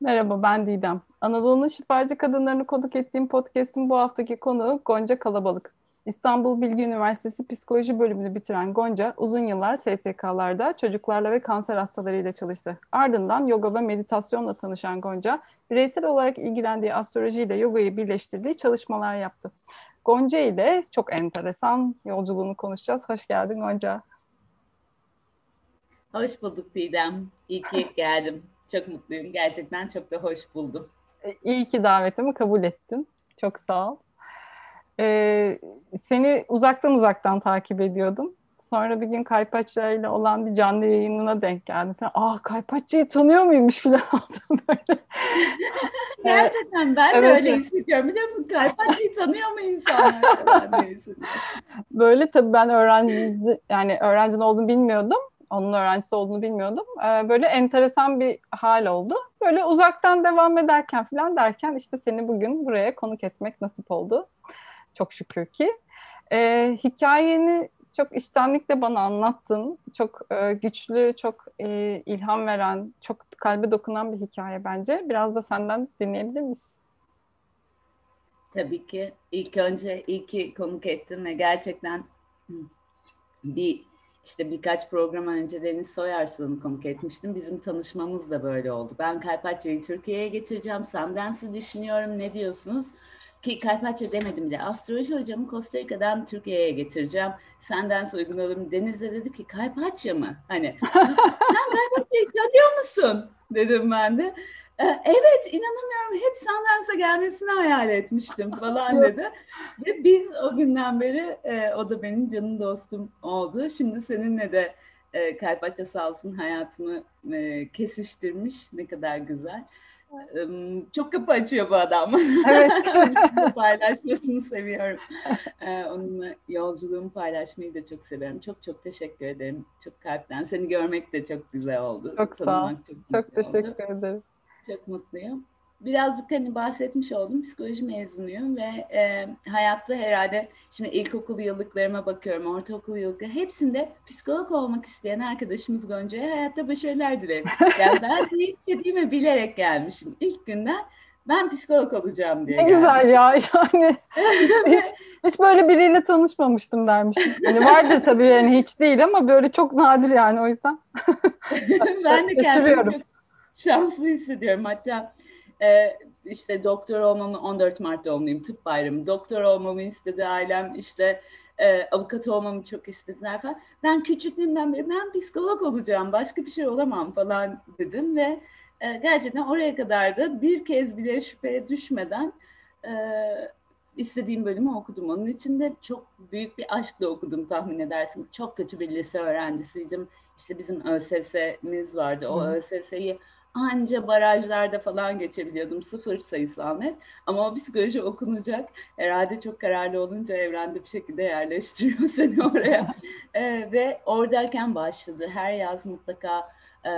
Merhaba ben Didem. Anadolu'nun şifacı kadınlarını konuk ettiğim podcast'in bu haftaki konuğu Gonca Kalabalık. İstanbul Bilgi Üniversitesi Psikoloji bölümünü bitiren Gonca, uzun yıllar STK'larda çocuklarla ve kanser hastalarıyla çalıştı. Ardından yoga ve meditasyonla tanışan Gonca, bireysel olarak ilgilendiği astroloji ile yogayı birleştirdiği çalışmalar yaptı. Gonca ile çok enteresan yolculuğunu konuşacağız. Hoş geldin Gonca. Hoş bulduk Didem. İyi ki geldim. Çok mutluyum. Gerçekten çok da hoş buldum. E, iyi ki davetimi kabul ettin. Çok sağ ol. Ee, seni uzaktan uzaktan takip ediyordum. Sonra bir gün Kaypaçça ile olan bir canlı yayınına denk geldim. Falan. Aa Kaypaçça'yı tanıyor muymuş falan oldum böyle. Gerçekten ben evet. de öyle hissediyorum. Biliyor musun? Kaypaçça'yı tanıyor mu insanlar? böyle tabii ben öğrenci yani öğrencinin olduğunu bilmiyordum onun öğrencisi olduğunu bilmiyordum. Ee, böyle enteresan bir hal oldu. Böyle uzaktan devam ederken falan derken işte seni bugün buraya konuk etmek nasip oldu. Çok şükür ki. Ee, hikayeni çok iştenlikle bana anlattın. Çok e, güçlü, çok e, ilham veren, çok kalbe dokunan bir hikaye bence. Biraz da senden dinleyebilir miyiz? Tabii ki. İlk önce iyi ki konuk ettin ve gerçekten bir işte birkaç program önce Deniz Soyarsan'ı konuk etmiştim. Bizim tanışmamız da böyle oldu. Ben Kalpaçya'yı Türkiye'ye getireceğim. Sundance'ı düşünüyorum. Ne diyorsunuz? Ki Kalpaçya demedim de astroloji hocamı Costa Rica'dan Türkiye'ye getireceğim. Sundance uyguladım. Deniz de dedi ki Kalpaçya mı? Hani sen Kalpaçya'yı tanıyor musun? Dedim ben de. Ee, evet inanamıyorum hep Sundance'a gelmesini hayal etmiştim falan dedi. Ve biz o günden beri e, o da benim canım dostum oldu. Şimdi seninle de e, Kalpaçya sağ olsun hayatımı e, kesiştirmiş. Ne kadar güzel. E, çok kapı açıyor bu adam. Evet. Paylaşmasını seviyorum. E, onunla yolculuğumu paylaşmayı da çok seviyorum. Çok çok teşekkür ederim. Çok kalpten. Seni görmek de çok güzel oldu. Çok sağ ol. Çok, çok teşekkür oldu. ederim. Çok mutluyum. Birazcık hani bahsetmiş oldum. Psikoloji mezunuyum ve e, hayatta herhalde şimdi ilkokul yıllıklarıma bakıyorum, ortaokul yıllıkları hepsinde psikolog olmak isteyen arkadaşımız Gonca'ya hayatta başarılar dilerim. Yani ben ne istediğimi bilerek gelmişim ilk günden ben psikolog olacağım diye. Ne gelmişim. güzel ya yani hiç, hiç böyle biriyle tanışmamıştım dermişim. Yani vardır tabii yani hiç değil ama böyle çok nadir yani o yüzden. ben de kendimi çok şanslı hissediyorum. Hatta e, işte doktor olmamı 14 Mart doğumluyum tıp bayramı. Doktor olmamı istedi ailem işte e, avukat olmamı çok istediler falan. Ben küçüklüğümden beri ben psikolog olacağım başka bir şey olamam falan dedim ve e, gerçekten oraya kadar da bir kez bile şüpheye düşmeden e, istediğim bölümü okudum. Onun için de çok büyük bir aşkla okudum tahmin edersin. Çok kötü bir lise öğrencisiydim. İşte bizim ÖSS'miz vardı. O ÖSS'yi anca barajlarda falan geçebiliyordum. Sıfır sayısal net. Ama o psikoloji okunacak. Herhalde çok kararlı olunca evrende bir şekilde yerleştiriyor seni oraya. ee, ve oradayken başladı. Her yaz mutlaka e,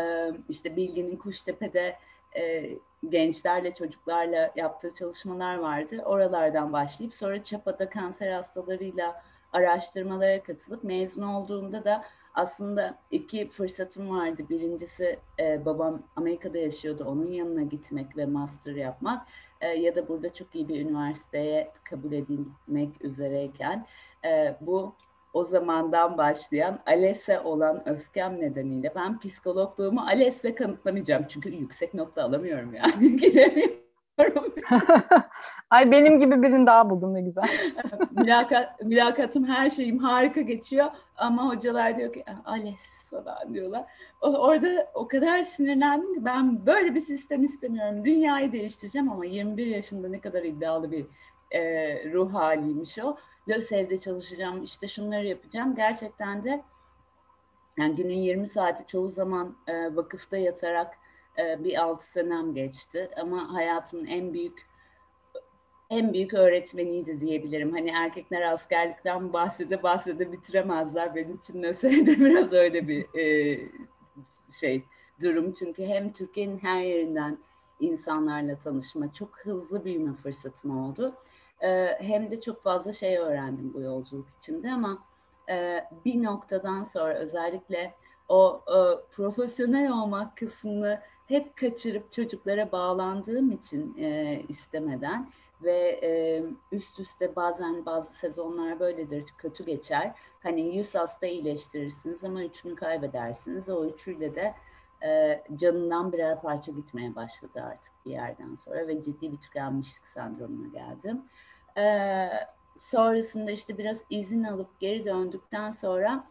işte Bilgi'nin Kuştepe'de e, gençlerle, çocuklarla yaptığı çalışmalar vardı. Oralardan başlayıp sonra Çapa'da kanser hastalarıyla araştırmalara katılıp mezun olduğumda da aslında iki fırsatım vardı. Birincisi e, babam Amerika'da yaşıyordu. Onun yanına gitmek ve master yapmak e, ya da burada çok iyi bir üniversiteye kabul edilmek üzereyken e, bu o zamandan başlayan ALES'e olan öfkem nedeniyle ben psikologluğumu ALES'le kanıtlamayacağım. Çünkü yüksek nokta alamıyorum yani. Ay benim gibi birini daha buldum ne güzel. Mülakat, mülakatım her şeyim harika geçiyor ama hocalar diyor ki ah, Ales falan diyorlar. Orada o kadar sinirlendim ki ben böyle bir sistem istemiyorum. Dünyayı değiştireceğim ama 21 yaşında ne kadar iddialı bir e, ruh haliymiş o. LÖSEV'de çalışacağım işte şunları yapacağım. Gerçekten de yani günün 20 saati çoğu zaman e, vakıfta yatarak e, bir altı senem geçti ama hayatımın en büyük en büyük öğretmeniydi diyebilirim. Hani erkekler askerlikten bahsede bahsede bitiremezler. Benim için ÖSYM'de biraz öyle bir e, şey durum. Çünkü hem Türkiye'nin her yerinden insanlarla tanışma, çok hızlı büyüme fırsatım oldu. E, hem de çok fazla şey öğrendim bu yolculuk içinde ama e, bir noktadan sonra özellikle o e, profesyonel olmak kısmını hep kaçırıp çocuklara bağlandığım için e, istemeden ve e, üst üste bazen bazı sezonlar böyledir kötü geçer. Hani 100 hasta iyileştirirsiniz ama üçünü kaybedersiniz. O üçüyle de e, canından birer parça gitmeye başladı artık bir yerden sonra ve ciddi bir tükenmişlik sendromuna geldim. E, sonrasında işte biraz izin alıp geri döndükten sonra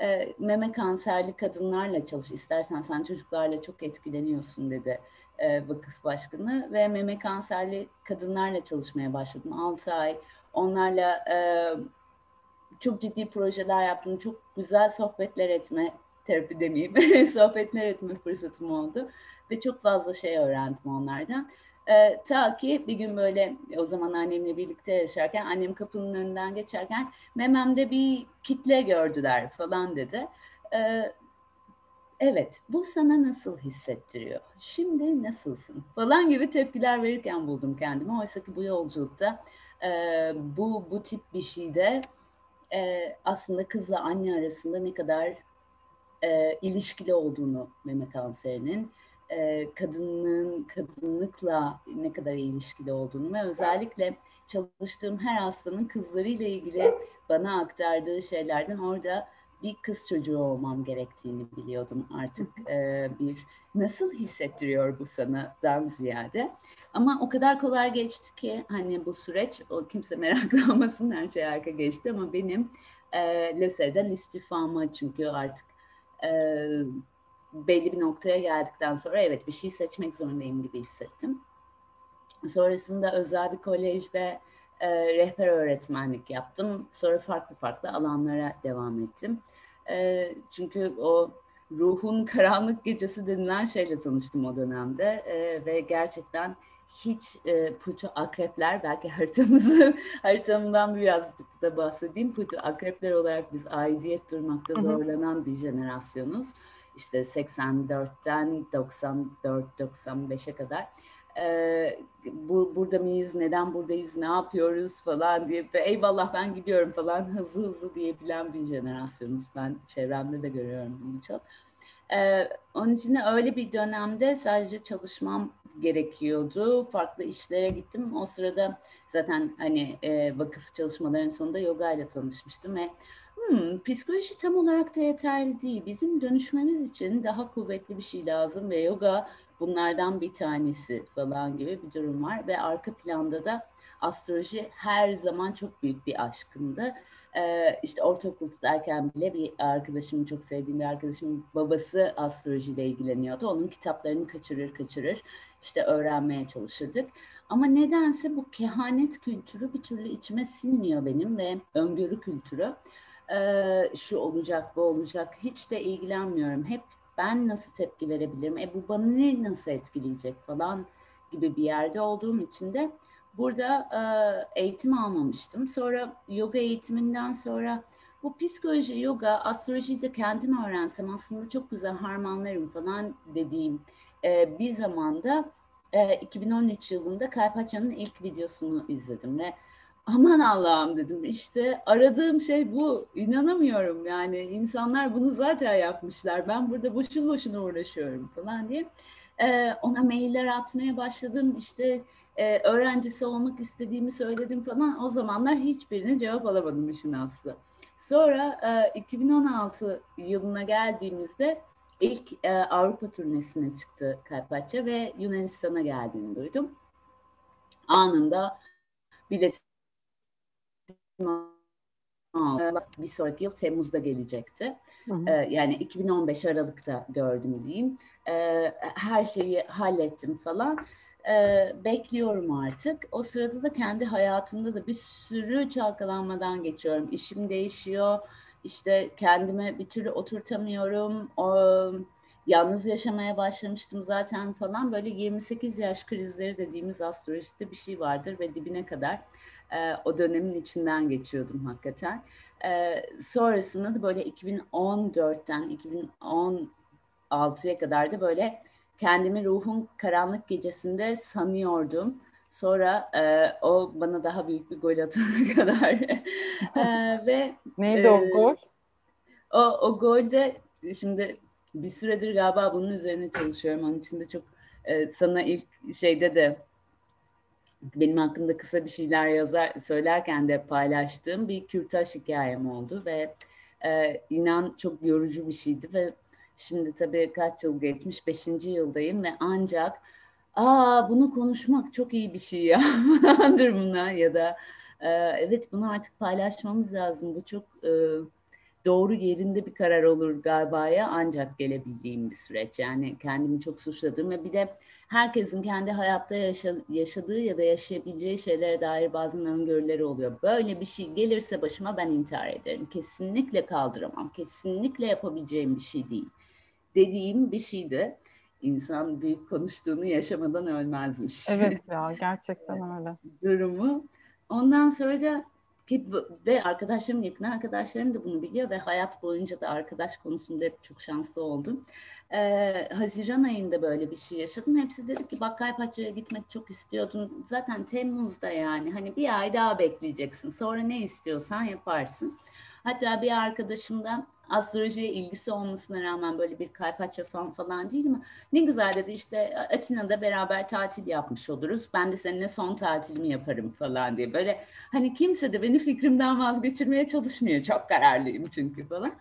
e, meme kanserli kadınlarla çalış. İstersen sen çocuklarla çok etkileniyorsun dedi e, vakıf başkanı ve meme kanserli kadınlarla çalışmaya başladım. 6 ay onlarla e, çok ciddi projeler yaptım. Çok güzel sohbetler etme, terapi demeyeyim, sohbetler etme fırsatım oldu. Ve çok fazla şey öğrendim onlardan. E, ta ki bir gün böyle o zaman annemle birlikte yaşarken annem kapının önünden geçerken mememde bir kitle gördüler falan dedi. E, evet bu sana nasıl hissettiriyor? Şimdi nasılsın? Falan gibi tepkiler verirken buldum kendimi. Oysa ki bu yolculukta e, bu bu tip bir şeyde e, aslında kızla anne arasında ne kadar e, ilişkili olduğunu meme kanserinin e, kadının kadınlıkla ne kadar ilişkili olduğunu ve özellikle çalıştığım her hastanın kızlarıyla ilgili bana aktardığı şeylerden orada bir kız çocuğu olmam gerektiğini biliyordum artık e, bir nasıl hissettiriyor bu sana'dan ziyade. Ama o kadar kolay geçti ki hani bu süreç o kimse meraklanmasın her şey arka geçti ama benim e, liseden istifama çünkü artık e, belli bir noktaya geldikten sonra evet bir şey seçmek zorundayım gibi hissettim. Sonrasında özel bir kolejde e, rehber öğretmenlik yaptım. Sonra farklı farklı alanlara devam ettim. E, çünkü o ruhun karanlık gecesi denilen şeyle tanıştım o dönemde e, ve gerçekten hiç e, Pluto akrepler belki haritamızı haritamdan birazcık da bahsedeyim. Pluto akrepler olarak biz aidiyet durmakta zorlanan bir jenerasyonuz. İşte 84'ten 94-95'e kadar e, bu, burada mıyız, neden buradayız, ne yapıyoruz falan diye eyvallah ben gidiyorum falan hızlı hızlı diyebilen bir jenerasyonuz. Ben çevremde de görüyorum bunu çok. E, onun için öyle bir dönemde sadece çalışmam gerekiyordu. Farklı işlere gittim. O sırada zaten hani e, vakıf çalışmalarının sonunda yoga ile tanışmıştım ve hmm, psikoloji tam olarak da yeterli değil. Bizim dönüşmemiz için daha kuvvetli bir şey lazım ve yoga bunlardan bir tanesi falan gibi bir durum var ve arka planda da astroloji her zaman çok büyük bir aşkımdı. Ee, işte ortaokuldayken bile bir arkadaşım, çok sevdiğim bir arkadaşım babası astrolojiyle ilgileniyordu. Onun kitaplarını kaçırır kaçırır işte öğrenmeye çalışırdık. Ama nedense bu kehanet kültürü bir türlü içime sinmiyor benim ve öngörü kültürü. Şu olacak, bu olacak hiç de ilgilenmiyorum. Hep ben nasıl tepki verebilirim, e bu bana ne nasıl etkileyecek falan gibi bir yerde olduğum için de burada eğitim almamıştım. Sonra yoga eğitiminden sonra bu psikoloji, yoga, astrolojiyi de kendim öğrensem aslında çok güzel harmanlarım falan dediğim bir zamanda e, 2013 yılında Kalpaça'nın ilk videosunu izledim ve aman Allah'ım dedim. İşte aradığım şey bu. İnanamıyorum yani. İnsanlar bunu zaten yapmışlar. Ben burada boşu boşuna uğraşıyorum falan diye. Ee, ona mailler atmaya başladım. İşte e, öğrencisi olmak istediğimi söyledim falan. O zamanlar hiçbirine cevap alamadım işin aslı. Sonra e, 2016 yılına geldiğimizde ilk e, Avrupa turnesine çıktı Kalpaça ve Yunanistan'a geldiğini duydum. Anında bilet bir sonraki yıl Temmuz'da gelecekti. Hı hı. Ee, yani 2015 Aralık'ta gördüm diyeyim. Ee, her şeyi hallettim falan. Ee, bekliyorum artık. O sırada da kendi hayatımda da bir sürü çalkalanmadan geçiyorum. İşim değişiyor. İşte kendime bir türlü oturtamıyorum. O, yalnız yaşamaya başlamıştım zaten falan. Böyle 28 yaş krizleri dediğimiz astrolojide bir şey vardır ve dibine kadar e, o dönemin içinden geçiyordum hakikaten. E, sonrasında da böyle 2014'ten 2016'ya kadar da böyle kendimi ruhun karanlık gecesinde sanıyordum. Sonra e, o bana daha büyük bir gol atana kadar e, ve neydi e, o gol? O, o golde şimdi bir süredir galiba bunun üzerine çalışıyorum. Onun için de çok e, sana ilk şeyde de benim hakkında kısa bir şeyler yazar söylerken de paylaştığım bir kürtaj hikayem oldu ve e, inan çok yorucu bir şeydi ve şimdi tabii kaç yıl geçmiş? Beşinci yıldayım ve ancak aa bunu konuşmak çok iyi bir şey ya. buna ya da e, evet bunu artık paylaşmamız lazım. Bu çok e, doğru yerinde bir karar olur galiba ya. ancak gelebildiğim bir süreç. Yani kendimi çok suçladığım ve bir de herkesin kendi hayatta yaşa, yaşadığı ya da yaşayabileceği şeylere dair bazı öngörüleri oluyor. Böyle bir şey gelirse başıma ben intihar ederim. Kesinlikle kaldıramam. Kesinlikle yapabileceğim bir şey değil. Dediğim bir şeydi. İnsan büyük konuştuğunu yaşamadan ölmezmiş. Evet ya gerçekten öyle. Durumu. Ondan sonra da ki ve arkadaşlarım, yakın arkadaşlarım da bunu biliyor ve hayat boyunca da arkadaş konusunda hep çok şanslı oldum. Ee, Haziran ayında böyle bir şey yaşadım. Hepsi dedi ki bak Kaypaça'ya gitmek çok istiyordun. Zaten Temmuz'da yani hani bir ay daha bekleyeceksin. Sonra ne istiyorsan yaparsın. Hatta bir arkadaşımdan astrolojiye ilgisi olmasına rağmen böyle bir kaypaça falan falan değil mi? Ne güzel dedi işte Atina'da beraber tatil yapmış oluruz. Ben de seninle son tatilimi yaparım falan diye. Böyle hani kimse de beni fikrimden vazgeçirmeye çalışmıyor. Çok kararlıyım çünkü falan.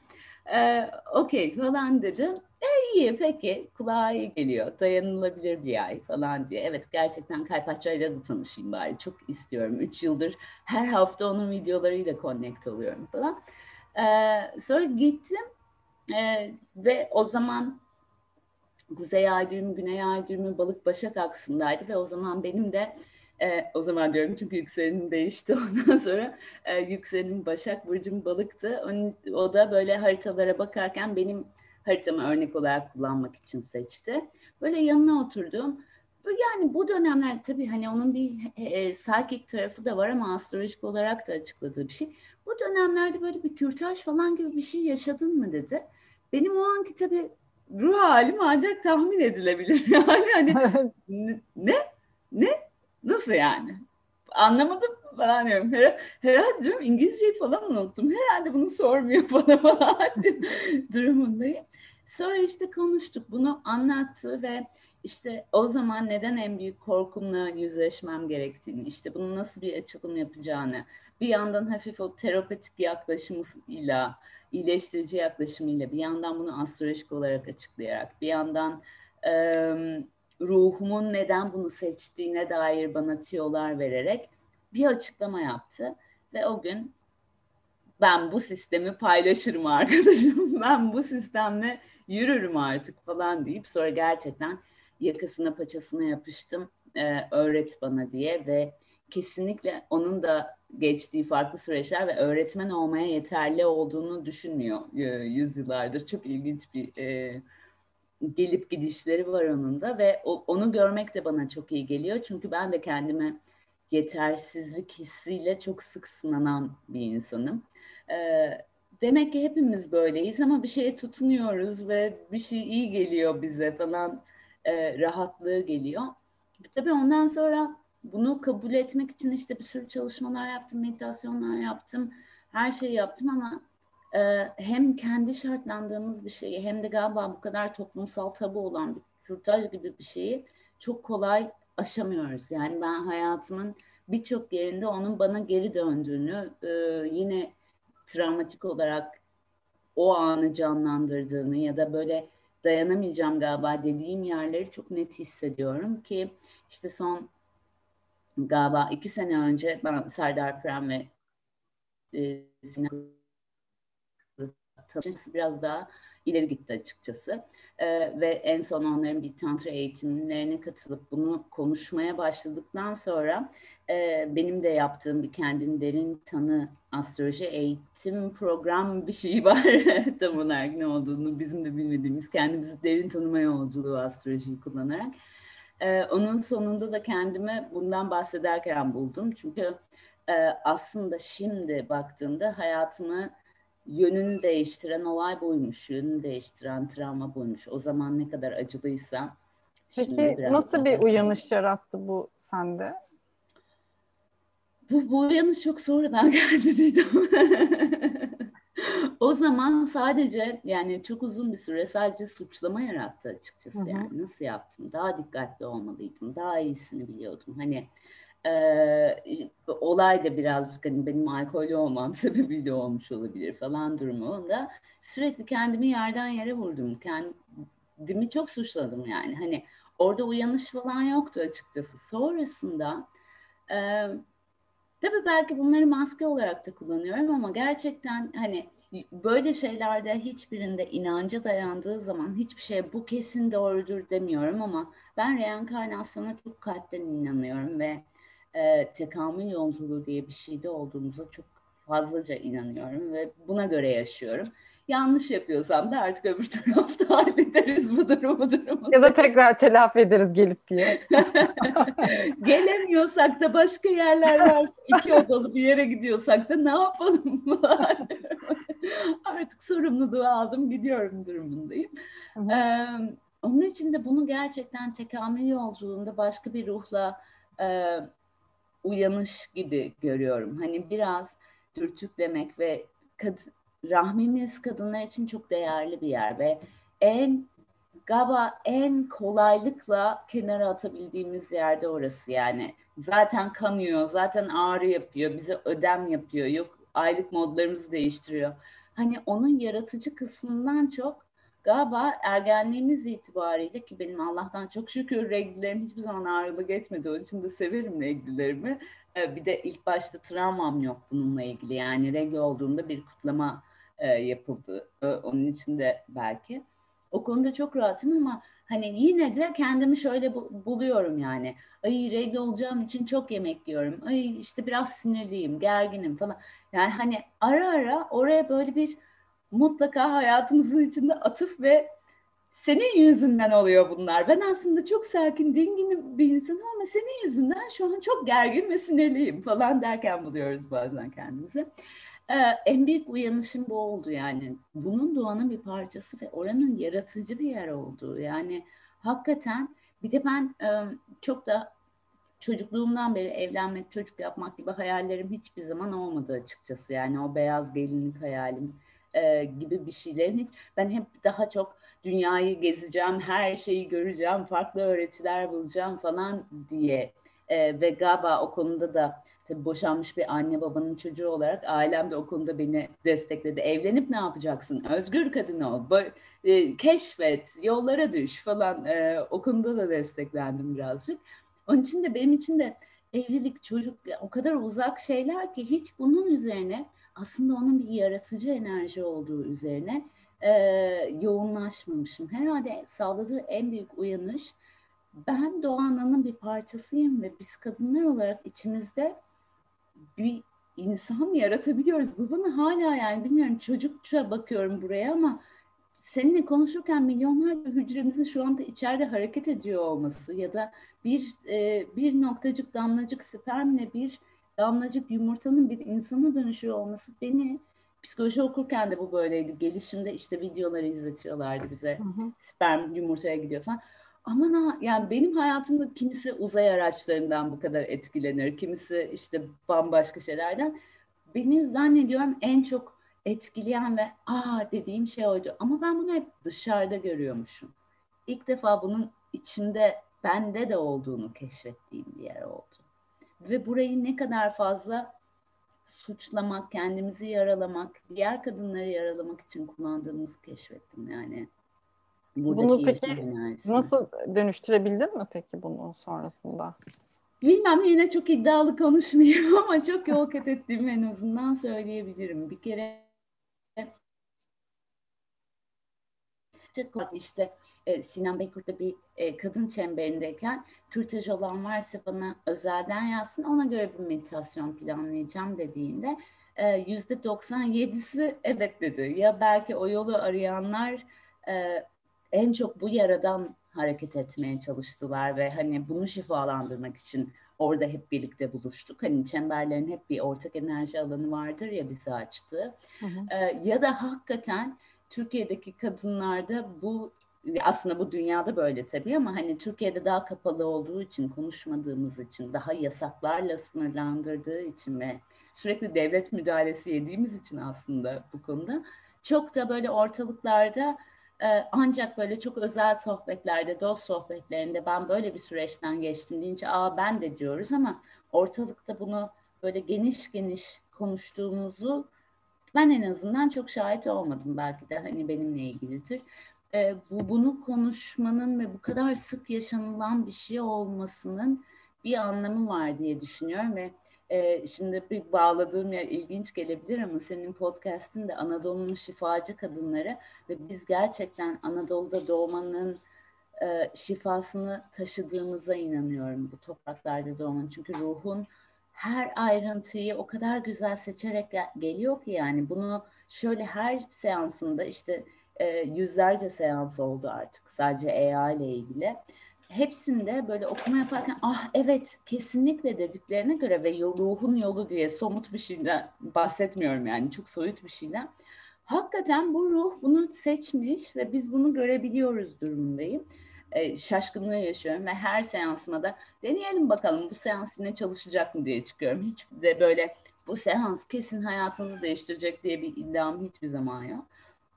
Ee, Okey falan dedim. E iyi peki kulağa iyi geliyor. Dayanılabilir bir ay falan diye. Evet gerçekten Kaypaçayla da tanışayım bari. Çok istiyorum. Üç yıldır her hafta onun videolarıyla connect oluyorum falan. Ee, sonra gittim ee, ve o zaman Kuzey Ay Güney Ay balık başak aksındaydı ve o zaman benim de e, o zaman diyorum çünkü yükselenim değişti ondan sonra e, yükselenim Başak Burcu'm balıktı. Onun, o da böyle haritalara bakarken benim haritamı örnek olarak kullanmak için seçti. Böyle yanına oturdum. Yani bu dönemler tabii hani onun bir e, e, psychic tarafı da var ama astrolojik olarak da açıkladığı bir şey. Bu dönemlerde böyle bir kürtaj falan gibi bir şey yaşadın mı dedi. Benim o anki tabii ruh halim ancak tahmin edilebilir. Yani hani ne? Ne? Nasıl yani? Anlamadım falan diyorum. Her, herhalde diyorum İngilizceyi falan unuttum. Herhalde bunu sormuyor bana falan durumundayım. Sonra işte konuştuk. Bunu anlattı ve işte o zaman neden en büyük korkumla yüzleşmem gerektiğini, işte bunu nasıl bir açılım yapacağını, bir yandan hafif o terapetik yaklaşımıyla, iyileştirici yaklaşımıyla, bir yandan bunu astrolojik olarak açıklayarak, bir yandan e, ruhumun neden bunu seçtiğine dair bana tiyolar vererek bir açıklama yaptı. Ve o gün ben bu sistemi paylaşırım arkadaşım, ben bu sistemle yürürüm artık falan deyip sonra gerçekten yakasına paçasına yapıştım e, öğret bana diye ve kesinlikle onun da geçtiği farklı süreçler ve öğretmen olmaya yeterli olduğunu düşünmüyor e, yüzyıllardır. Çok ilginç bir e, gelip gidişleri var onun da ve o, onu görmek de bana çok iyi geliyor. Çünkü ben de kendime yetersizlik hissiyle çok sık sınanan bir insanım. E, demek ki hepimiz böyleyiz ama bir şeye tutunuyoruz ve bir şey iyi geliyor bize falan e, rahatlığı geliyor. Tabii ondan sonra bunu kabul etmek için işte bir sürü çalışmalar yaptım, meditasyonlar yaptım, her şeyi yaptım ama hem kendi şartlandığımız bir şeyi hem de galiba bu kadar toplumsal tabu olan bir kürtaj gibi bir şeyi çok kolay aşamıyoruz. Yani ben hayatımın birçok yerinde onun bana geri döndüğünü, e, yine travmatik olarak o anı canlandırdığını ya da böyle dayanamayacağım galiba dediğim yerleri çok net hissediyorum ki işte son galiba iki sene önce ben Serdar Prem ve e, Sinan biraz daha ileri gitti açıkçası. Ee, ve en son onların bir tantra eğitimlerine katılıp bunu konuşmaya başladıktan sonra e, benim de yaptığım bir kendin derin tanı astroloji eğitim program bir şey var. Tam olarak ne olduğunu bizim de bilmediğimiz kendimizi derin tanıma yolculuğu astrolojiyi kullanarak. Ee, onun sonunda da kendime bundan bahsederken buldum. Çünkü e, aslında şimdi baktığımda hayatımı yönünü değiştiren olay buymuş, yönünü değiştiren travma buymuş. O zaman ne kadar acılıysa. Peki nasıl bir uyanış yarattı bu sende? Bu, bu uyanış çok sonradan geldi Didem. o zaman sadece yani çok uzun bir süre sadece suçlama yarattı açıkçası Hı-hı. yani nasıl yaptım daha dikkatli olmalıydım daha iyisini biliyordum hani e, olay da birazcık hani benim alkollü olmam sebebiyle olmuş olabilir falan durumunda sürekli kendimi yerden yere vurdum. Kendimi çok suçladım yani. Hani orada uyanış falan yoktu açıkçası. Sonrasında e, Tabii belki bunları maske olarak da kullanıyorum ama gerçekten hani böyle şeylerde hiçbirinde inanca dayandığı zaman hiçbir şey bu kesin doğrudur demiyorum ama ben reenkarnasyona çok kalpten inanıyorum ve e, tekamül yolculuğu diye bir şeyde olduğumuza çok fazlaca inanıyorum ve buna göre yaşıyorum. Yanlış yapıyorsam da artık öbür tarafta hallederiz bu durumu durumu. Ya da tekrar telafi ederiz gelip diye. Gelemiyorsak da başka yerler var. İki odalı bir yere gidiyorsak da ne yapalım? artık sorumluluğu aldım gidiyorum durumundayım. Ee, onun için de bunu gerçekten tekamül yolculuğunda başka bir ruhla e, uyanış gibi görüyorum. Hani biraz dürtüklemek ve kad rahmimiz kadınlar için çok değerli bir yer ve en galiba en kolaylıkla kenara atabildiğimiz yerde orası yani. Zaten kanıyor, zaten ağrı yapıyor, bize ödem yapıyor, yok aylık modlarımızı değiştiriyor. Hani onun yaratıcı kısmından çok galiba ergenliğimiz itibariyle ki benim Allah'tan çok şükür reglilerim hiçbir zaman ağrılı geçmedi. Onun için de severim reglilerimi. Ee, bir de ilk başta travmam yok bununla ilgili. Yani regl olduğumda bir kutlama e, yapıldı. Onun için de belki. O konuda çok rahatım ama hani yine de kendimi şöyle buluyorum yani. Ay regl olacağım için çok yemek yiyorum. Ay işte biraz sinirliyim, gerginim falan. Yani hani ara ara oraya böyle bir mutlaka hayatımızın içinde atıf ve senin yüzünden oluyor bunlar. Ben aslında çok sakin, dingin bir insanım ama senin yüzünden şu an çok gergin ve sinirliyim falan derken buluyoruz bazen kendimizi. Ee, en büyük uyanışım bu oldu yani. Bunun doğanın bir parçası ve oranın yaratıcı bir yer olduğu. Yani hakikaten bir de ben e, çok da çocukluğumdan beri evlenmek, çocuk yapmak gibi hayallerim hiçbir zaman olmadı açıkçası. Yani o beyaz gelinlik hayalim e, gibi bir şeylerin ben hep daha çok dünyayı gezeceğim, her şeyi göreceğim, farklı öğretiler bulacağım falan diye e, ve galiba o konuda da tabii boşanmış bir anne babanın çocuğu olarak ailem de o konuda beni destekledi. Evlenip ne yapacaksın? Özgür kadın ol, e, keşfet, yollara düş falan e, o konuda da desteklendim birazcık. Onun için de benim için de evlilik, çocuk o kadar uzak şeyler ki hiç bunun üzerine aslında onun bir yaratıcı enerji olduğu üzerine e, yoğunlaşmamışım. Herhalde sağladığı en büyük uyanış ben doğanın bir parçasıyım ve biz kadınlar olarak içimizde bir insan yaratabiliyoruz. Bu bana hala yani bilmiyorum çocukça bakıyorum buraya ama seninle konuşurken milyonlarca hücremizin şu anda içeride hareket ediyor olması ya da bir e, bir noktacık damlacık spermle bir damlacık yumurtanın bir insana dönüşüyor olması beni psikoloji okurken de bu böyleydi. Gelişimde işte videoları izletiyorlardı bize. Hı hı. Sperm yumurtaya gidiyor falan. Aman ha yani benim hayatımda kimisi uzay araçlarından bu kadar etkilenir. Kimisi işte bambaşka şeylerden. Beni zannediyorum en çok etkileyen ve aa dediğim şey oydu. Ama ben bunu hep dışarıda görüyormuşum. İlk defa bunun içimde bende de olduğunu keşfettiğim bir yer oldu. Ve burayı ne kadar fazla suçlamak, kendimizi yaralamak, diğer kadınları yaralamak için kullandığımızı keşfettim yani. Bunu peki nasıl dönüştürebildin mi peki bunu sonrasında? Bilmem yine çok iddialı konuşmayayım ama çok yol kat ettiğimi en azından söyleyebilirim. Bir kere işte e, Sinan Bekur'da bir e, kadın çemberindeyken kürtaj olan varsa bana özelden yazsın ona göre bir meditasyon planlayacağım dediğinde e, yüzde 97'si evet dedi. Ya belki o yolu arayanlar e, en çok bu yaradan hareket etmeye çalıştılar ve hani bunu şifalandırmak için orada hep birlikte buluştuk. Hani çemberlerin hep bir ortak enerji alanı vardır ya bizi açtı. Hı hı. Ee, ya da hakikaten Türkiye'deki kadınlarda bu aslında bu dünyada böyle tabii ama hani Türkiye'de daha kapalı olduğu için konuşmadığımız için daha yasaklarla sınırlandırdığı için ve sürekli devlet müdahalesi yediğimiz için aslında bu konuda çok da böyle ortalıklarda e, ancak böyle çok özel sohbetlerde, dost sohbetlerinde ben böyle bir süreçten geçtim deyince aa ben de diyoruz ama ortalıkta bunu böyle geniş geniş konuştuğumuzu ben en azından çok şahit olmadım belki de hani benimle ilgilidir. E, bu bunu konuşmanın ve bu kadar sık yaşanılan bir şey olmasının bir anlamı var diye düşünüyorum ve e, şimdi bir bağladığım yer ilginç gelebilir ama senin podcast'in de Anadolu'nun şifacı kadınları ve biz gerçekten Anadolu'da doğmanın e, şifasını taşıdığımıza inanıyorum bu topraklarda doğmanın. Çünkü ruhun her ayrıntıyı o kadar güzel seçerek geliyor ki yani bunu şöyle her seansında işte e, yüzlerce seans oldu artık sadece EA ile ilgili. Hepsinde böyle okuma yaparken ah evet kesinlikle dediklerine göre ve ruhun yolu diye somut bir şeyden bahsetmiyorum yani çok soyut bir şeyden. Hakikaten bu ruh bunu seçmiş ve biz bunu görebiliyoruz durumundayım e, şaşkınlığı yaşıyorum ve her seansıma da deneyelim bakalım bu seans yine çalışacak mı diye çıkıyorum. Hiç de böyle bu seans kesin hayatınızı değiştirecek diye bir iddiam hiçbir zaman yok.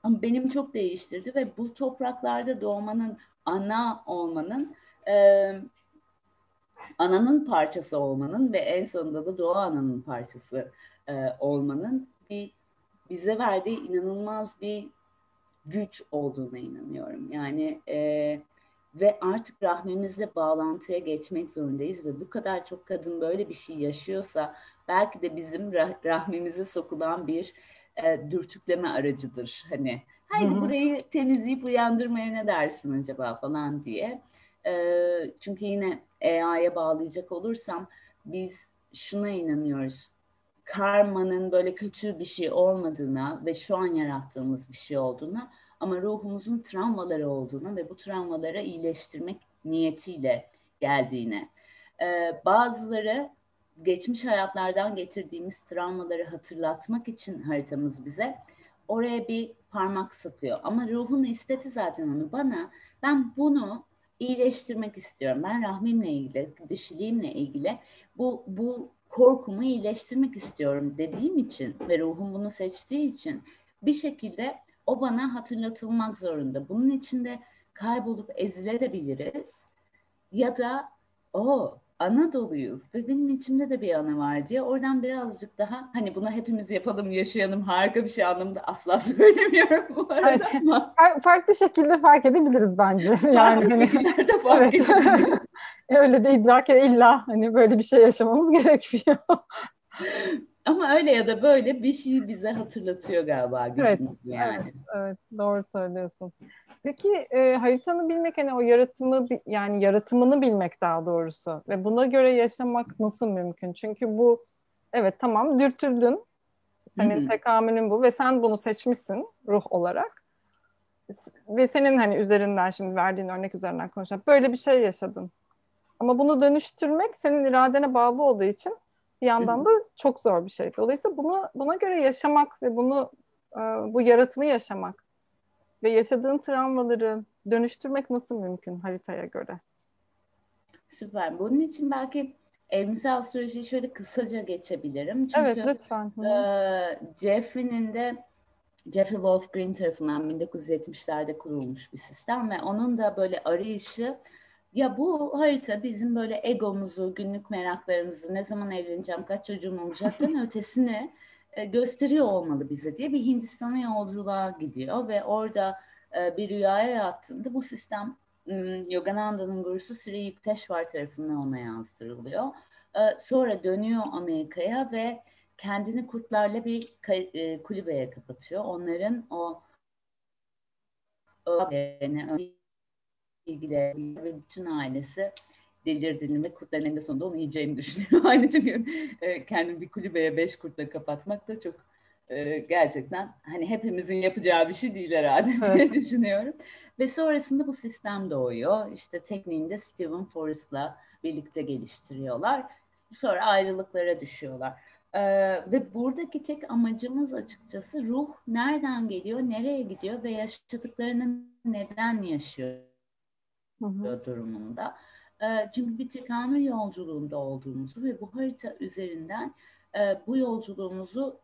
Ama benim çok değiştirdi ve bu topraklarda doğmanın, ana olmanın, e, ananın parçası olmanın ve en sonunda da doğa ananın parçası e, olmanın bir bize verdiği inanılmaz bir güç olduğuna inanıyorum. Yani e, ve artık rahmimizle bağlantıya geçmek zorundayız ve bu kadar çok kadın böyle bir şey yaşıyorsa belki de bizim rah- rahmimize sokulan bir e, dürtükleme aracıdır. Hani haydi Hı-hı. burayı temizleyip uyandırmaya ne dersin acaba falan diye. E, çünkü yine EA'ya bağlayacak olursam biz şuna inanıyoruz. Karmanın böyle kötü bir şey olmadığına ve şu an yarattığımız bir şey olduğuna ama ruhumuzun travmaları olduğunu ve bu travmaları iyileştirmek niyetiyle geldiğine. Ee, bazıları geçmiş hayatlardan getirdiğimiz travmaları hatırlatmak için haritamız bize oraya bir parmak sıkıyor. Ama ruhun istedi zaten onu bana. Ben bunu iyileştirmek istiyorum. Ben rahmimle ilgili, dişiliğimle ilgili bu bu korkumu iyileştirmek istiyorum dediğim için ve ruhum bunu seçtiği için bir şekilde o bana hatırlatılmak zorunda. Bunun içinde kaybolup ezilebiliriz. Ya da o Anadolu'yuz ve benim içimde de bir ana var diye oradan birazcık daha hani bunu hepimiz yapalım, yaşayalım, harika bir şey anlamında asla söylemiyorum bu arada evet. ama. Farklı şekilde fark edebiliriz bence. Yani hani, de fark evet. Öyle de idrak illa hani böyle bir şey yaşamamız gerekiyor. Ama öyle ya da böyle bir şeyi bize hatırlatıyor galiba evet, yani. Evet, evet, doğru söylüyorsun. Peki e, haritanı bilmek hani o yaratımı yani yaratımını bilmek daha doğrusu ve buna göre yaşamak nasıl mümkün? Çünkü bu evet tamam dürtüldün. Senin Hı-hı. tekamülün bu ve sen bunu seçmişsin ruh olarak. Ve senin hani üzerinden şimdi verdiğin örnek üzerinden konuşalım. Böyle bir şey yaşadın. Ama bunu dönüştürmek senin iradene bağlı olduğu için bir yandan da çok zor bir şey. Dolayısıyla bunu buna göre yaşamak ve bunu e, bu yaratımı yaşamak ve yaşadığın travmaları dönüştürmek nasıl mümkün haritaya göre? Süper. Bunun için belki evrimsel astrolojiyi şöyle kısaca geçebilirim. Çünkü, evet lütfen. E, Jeffrey'nin de Jeffrey Wolf Green tarafından 1970'lerde kurulmuş bir sistem ve onun da böyle arayışı ya bu harita bizim böyle egomuzu, günlük meraklarımızı, ne zaman evleneceğim, kaç çocuğum olacaktan ötesini e, gösteriyor olmalı bize diye bir Hindistan'a yolculuğa gidiyor ve orada e, bir rüyaya yattığında bu sistem Yogananda'nın gurusu Sri Yukteswar tarafından ona yazdırılıyor. E, sonra dönüyor Amerika'ya ve kendini kurtlarla bir kulübeye kapatıyor. Onların o, o ilgili ve bütün ailesi delirdiğini ve kurtların eninde sonunda onu yiyeceğini düşünüyor. Aynı çünkü e, kendini bir kulübeye beş kurtla kapatmak da çok e, gerçekten hani hepimizin yapacağı bir şey değil herhalde diye düşünüyorum. Ve sonrasında bu sistem doğuyor. İşte tekniğini de Stephen Forrest'la birlikte geliştiriyorlar. Sonra ayrılıklara düşüyorlar. Ee, ve buradaki tek amacımız açıkçası ruh nereden geliyor, nereye gidiyor ve yaşadıklarını neden yaşıyor hı hı. durumunda. Çünkü bir tekamül yolculuğunda olduğumuzu ve bu harita üzerinden bu yolculuğumuzu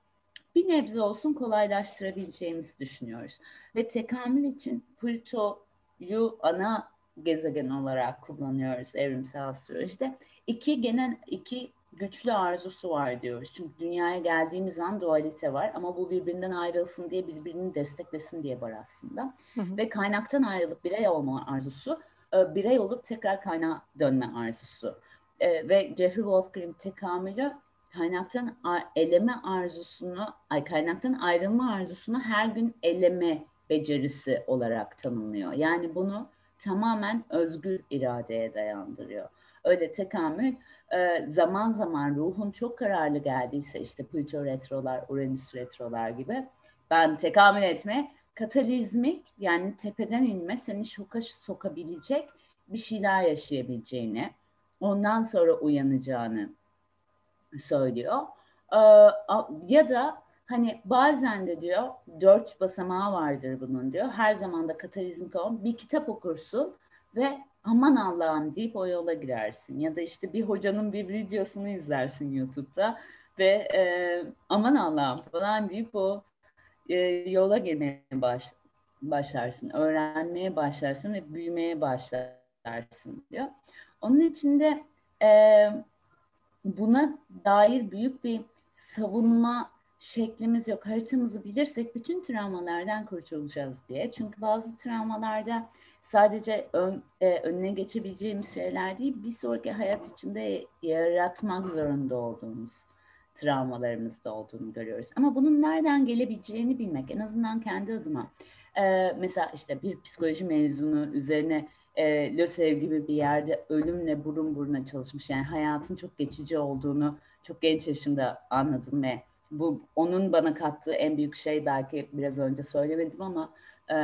bir nebze olsun kolaylaştırabileceğimizi düşünüyoruz. Ve tekamül için Plüto'yu ana gezegen olarak kullanıyoruz evrimsel astrolojide. İki genel iki güçlü arzusu var diyoruz. Çünkü dünyaya geldiğimiz an dualite var ama bu birbirinden ayrılsın diye birbirini desteklesin diye var aslında. Hı hı. Ve kaynaktan ayrılıp birey olma arzusu, e, birey olup tekrar kaynağa dönme arzusu. E, ve Jeffrey Wolfgrim tekamülü kaynaktan eleme arzusunu, ay kaynaktan ayrılma arzusunu her gün eleme becerisi olarak tanımlıyor. Yani bunu tamamen özgür iradeye dayandırıyor. Öyle tekamül e, zaman zaman ruhun çok kararlı geldiyse işte Plüto retrolar, Uranüs retrolar gibi ben tekamül etme katalizmik yani tepeden inme seni şoka sokabilecek bir şeyler yaşayabileceğini ondan sonra uyanacağını söylüyor. Ee, ya da hani bazen de diyor dört basamağı vardır bunun diyor. Her zaman da katalizmik olan bir kitap okursun ve aman Allah'ım deyip o yola girersin. Ya da işte bir hocanın bir videosunu izlersin YouTube'da ve e, aman Allah'ım falan deyip o e, yola girmeye baş, başlarsın. Öğrenmeye başlarsın ve büyümeye başlarsın diyor. Onun için de e, buna dair büyük bir savunma şeklimiz yok. Haritamızı bilirsek bütün travmalardan kurtulacağız diye. Çünkü bazı travmalarda sadece ön, e, önüne geçebileceğimiz şeyler değil, bir sonraki hayat içinde yaratmak zorunda olduğumuz travmalarımız da olduğunu görüyoruz. Ama bunun nereden gelebileceğini bilmek, en azından kendi adıma. E, mesela işte bir psikoloji mezunu üzerine e, LÖSEV gibi bir yerde ölümle burun buruna çalışmış. Yani hayatın çok geçici olduğunu çok genç yaşımda anladım ve bu onun bana kattığı en büyük şey belki biraz önce söylemedim ama e,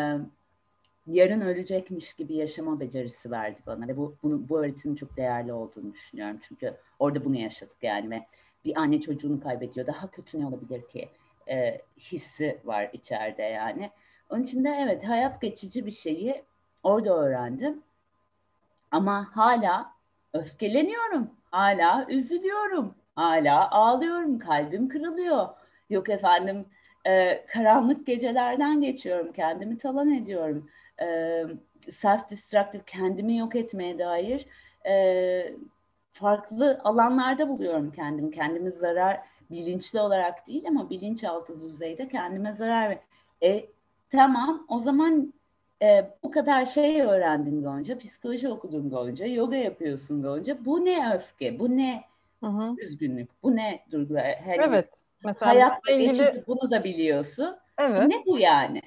yarın ölecekmiş gibi yaşama becerisi verdi bana ve bu bunu, bu öğretinin çok değerli olduğunu düşünüyorum. Çünkü orada bunu yaşadık yani ve bir anne çocuğunu kaybediyor. Daha kötü ne olabilir ki? E, hissi var içeride yani. Onun için de evet hayat geçici bir şeyi orada öğrendim. Ama hala öfkeleniyorum. Hala üzülüyorum. Hala ağlıyorum. Kalbim kırılıyor. Yok efendim e, karanlık gecelerden geçiyorum. Kendimi talan ediyorum e, self-destructive, kendimi yok etmeye dair e, farklı alanlarda buluyorum kendimi. Kendimi zarar bilinçli olarak değil ama bilinçaltı düzeyde kendime zarar ver. E, tamam o zaman e, bu kadar şey öğrendin Gonca, psikoloji okudun Gonca, yoga yapıyorsun Gonca. Bu ne öfke, bu ne hı hı. üzgünlük, bu ne duygular? Her evet. Mesela hayatta ilgili... bunu da biliyorsun. Evet. Ne bu yani?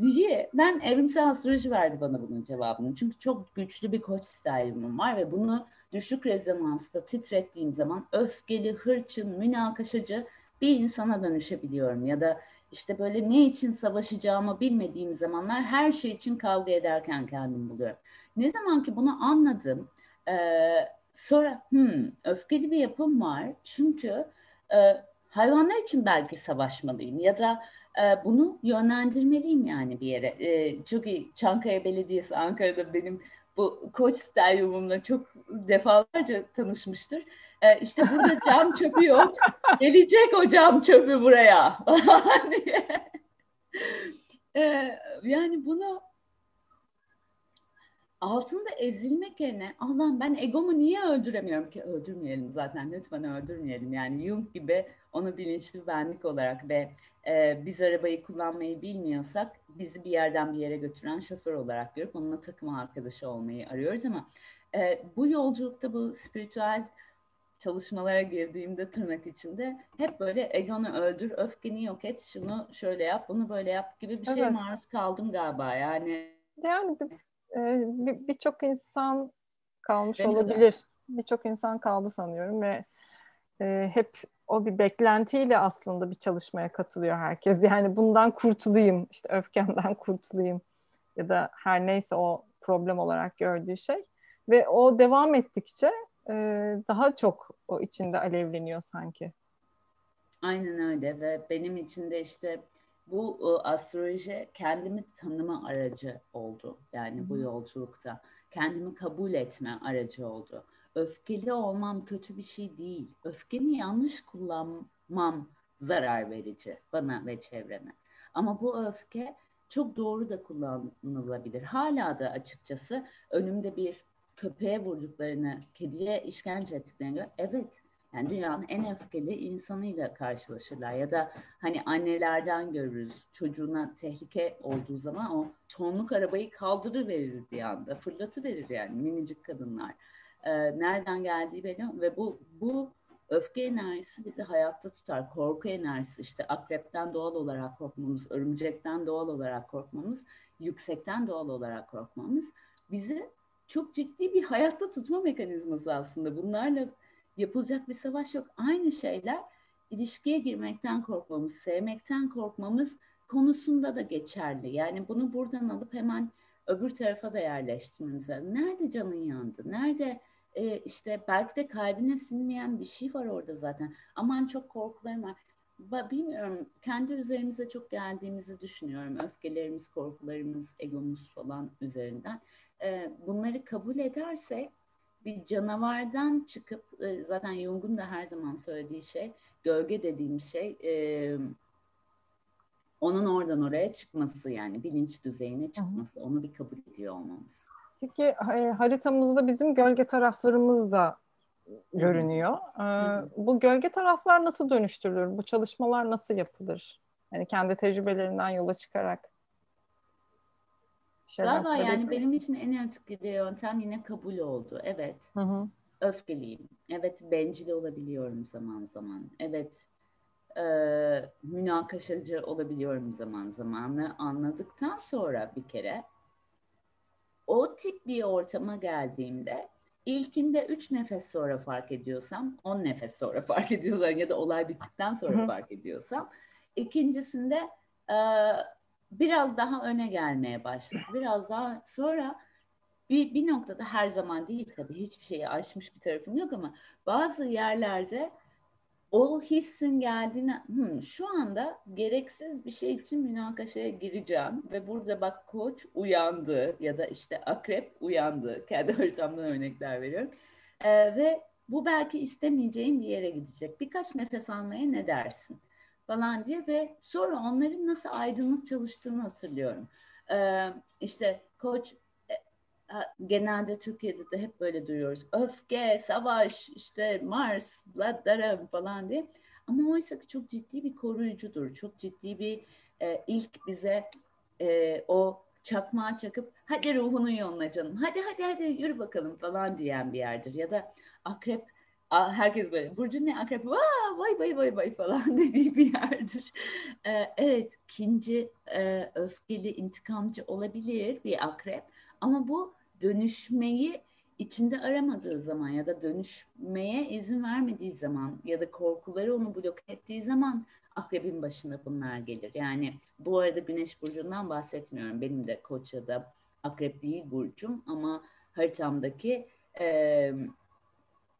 diye ben evrimsel astroloji verdi bana bunun cevabını. Çünkü çok güçlü bir koç style'ım var ve bunu düşük rezonansta titrettiğim zaman öfkeli, hırçın, münakaşacı bir insana dönüşebiliyorum. Ya da işte böyle ne için savaşacağımı bilmediğim zamanlar her şey için kavga ederken kendim buluyorum. Ne zaman ki bunu anladım, e, sonra hmm, öfkeli bir yapım var. Çünkü e, hayvanlar için belki savaşmalıyım ya da bunu yönlendirmeliyim yani bir yere. İyi Çankaya Belediyesi Ankara'da benim bu koç stadyumumla çok defalarca tanışmıştır. E, işte burada cam çöpü yok. Gelecek o cam çöpü buraya. e, yani bunu altında ezilmek yerine Allah'ım ben egomu niye öldüremiyorum ki öldürmeyelim zaten lütfen öldürmeyelim yani Jung gibi onu bilinçli benlik olarak ve e, biz arabayı kullanmayı bilmiyorsak bizi bir yerden bir yere götüren şoför olarak görüp onunla takım arkadaşı olmayı arıyoruz ama e, bu yolculukta bu spiritüel çalışmalara girdiğimde tırnak içinde hep böyle egonu öldür, öfkeni yok et, şunu şöyle yap, bunu böyle yap gibi bir evet. şeye maruz kaldım galiba yani. Yani birçok bir, bir insan kalmış Benim olabilir. Birçok insan kaldı sanıyorum ve e, hep o bir beklentiyle aslında bir çalışmaya katılıyor herkes. Yani bundan kurtulayım, işte öfkemden kurtulayım ya da her neyse o problem olarak gördüğü şey. Ve o devam ettikçe e, daha çok o içinde alevleniyor sanki. Aynen öyle ve benim için de işte bu e, astroloji kendimi tanıma aracı oldu. Yani bu yolculukta kendimi kabul etme aracı oldu. Öfkeli olmam kötü bir şey değil. Öfkemi yanlış kullanmam zarar verici bana ve çevreme. Ama bu öfke çok doğru da kullanılabilir. Hala da açıkçası önümde bir köpeğe vurduklarını, kediye işkence ettiklerini gör. Evet, yani dünyanın en öfkeli insanıyla karşılaşırlar. Ya da hani annelerden görürüz. Çocuğuna tehlike olduğu zaman o tonluk arabayı kaldırıverir bir anda. Fırlatıverir yani minicik kadınlar. Ee, nereden geldiği belli ve bu bu öfke enerjisi bizi hayatta tutar. Korku enerjisi işte akrepten doğal olarak korkmamız, örümcekten doğal olarak korkmamız, yüksekten doğal olarak korkmamız bizi çok ciddi bir hayatta tutma mekanizması aslında. Bunlarla yapılacak bir savaş yok. Aynı şeyler ilişkiye girmekten korkmamız, sevmekten korkmamız konusunda da geçerli. Yani bunu buradan alıp hemen öbür tarafa da yerleştirmemiz lazım. Nerede canın yandı? Nerede e, işte belki de kalbine sinmeyen bir şey var orada zaten. Aman çok korkularım var. Bilmiyorum kendi üzerimize çok geldiğimizi düşünüyorum. Öfkelerimiz, korkularımız, egomuz falan üzerinden. E, bunları kabul edersek bir canavardan çıkıp e, zaten Jung'un da her zaman söylediği şey gölge dediğim şey e, onun oradan oraya çıkması yani bilinç düzeyine çıkması onu bir kabul ediyor olmamız. Peki e, haritamızda bizim gölge taraflarımız da görünüyor. Ee, bu gölge taraflar nasıl dönüştürülür? Bu çalışmalar nasıl yapılır? Yani kendi tecrübelerinden yola çıkarak. Galiba yani benim için en etkili yöntem yine kabul oldu. Evet. Hı hı. Öfkeliyim. Evet bencil olabiliyorum zaman zaman. Evet e, münakaşacı olabiliyorum zaman zaman. Anladıktan sonra bir kere o tip bir ortama geldiğimde ilkinde üç nefes sonra fark ediyorsam, on nefes sonra fark ediyorsam ya da olay bittikten sonra Hı-hı. fark ediyorsam, ikincisinde e, biraz daha öne gelmeye başladı. Biraz daha sonra bir, bir noktada her zaman değil tabii hiçbir şeyi aşmış bir tarafım yok ama bazı yerlerde o hissin geldiğine hmm, şu anda gereksiz bir şey için münakaşaya gireceğim ve burada bak koç uyandı ya da işte akrep uyandı. Kendi haritamdan örnekler veriyorum. Ee, ve bu belki istemeyeceğim bir yere gidecek. Birkaç nefes almaya ne dersin? falan diye ve sonra onların nasıl aydınlık çalıştığını hatırlıyorum. Ee, işte koç genelde Türkiye'de de hep böyle duyuyoruz. Öfke, savaş, işte Mars, Vladara falan diye. Ama oysa ki çok ciddi bir koruyucudur. Çok ciddi bir e, ilk bize e, o çakmağı çakıp hadi ruhunu yoluna canım. Hadi hadi hadi yürü bakalım falan diyen bir yerdir. Ya da akrep herkes böyle Burcu ne akrep vay vay vay vay falan dediği bir yerdir. Ee, evet ikinci e, öfkeli intikamcı olabilir bir akrep ama bu dönüşmeyi içinde aramadığı zaman ya da dönüşmeye izin vermediği zaman ya da korkuları onu blok ettiği zaman akrebin başına bunlar gelir. Yani bu arada güneş burcundan bahsetmiyorum. Benim de koç ya da akrep değil burcum ama haritamdaki e,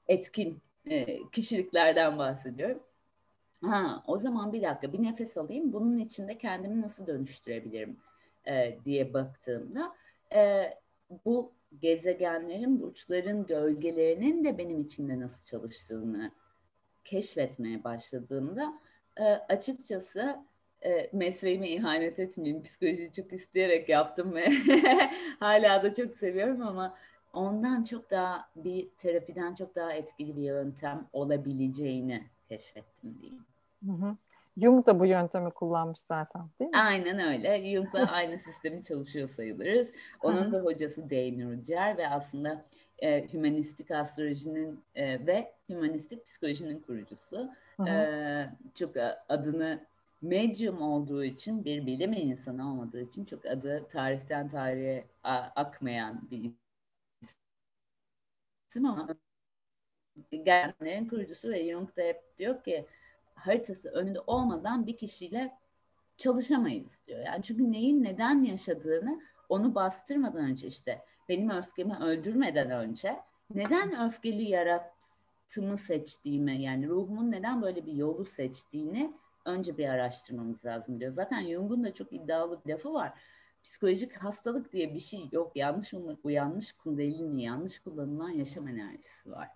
etkin e, kişiliklerden bahsediyorum. Ha, o zaman bir dakika bir nefes alayım. Bunun içinde kendimi nasıl dönüştürebilirim e, diye baktığımda e, bu gezegenlerin, burçların gölgelerinin de benim içinde nasıl çalıştığını keşfetmeye başladığımda e, açıkçası e, mesleğime ihanet etmeyeyim. Psikolojiyi çok isteyerek yaptım ve hala da çok seviyorum ama ondan çok daha bir terapiden çok daha etkili bir yöntem olabileceğini keşfettim diyeyim. Hı hı. Jung da bu yöntemi kullanmış zaten değil mi? Aynen öyle. Jung'la aynı sistemi çalışıyor sayılırız. Onun da hocası Dane Rudger ve aslında e, hümanistik astrolojinin e, ve hümanistik psikolojinin kurucusu. E, çok adını medium olduğu için bir bilim insanı olmadığı için çok adı tarihten tarihe akmayan bir isim ama gelenlerin kurucusu ve Jung da hep diyor ki haritası önünde olmadan bir kişiyle çalışamayız diyor. Yani çünkü neyin neden yaşadığını onu bastırmadan önce işte benim öfkemi öldürmeden önce neden öfkeli yarattımı seçtiğimi yani ruhumun neden böyle bir yolu seçtiğini önce bir araştırmamız lazım diyor. Zaten Jung'un da çok iddialı bir lafı var. psikolojik hastalık diye bir şey yok. Yanlış uyanmış kundalini, yanlış kullanılan yaşam enerjisi var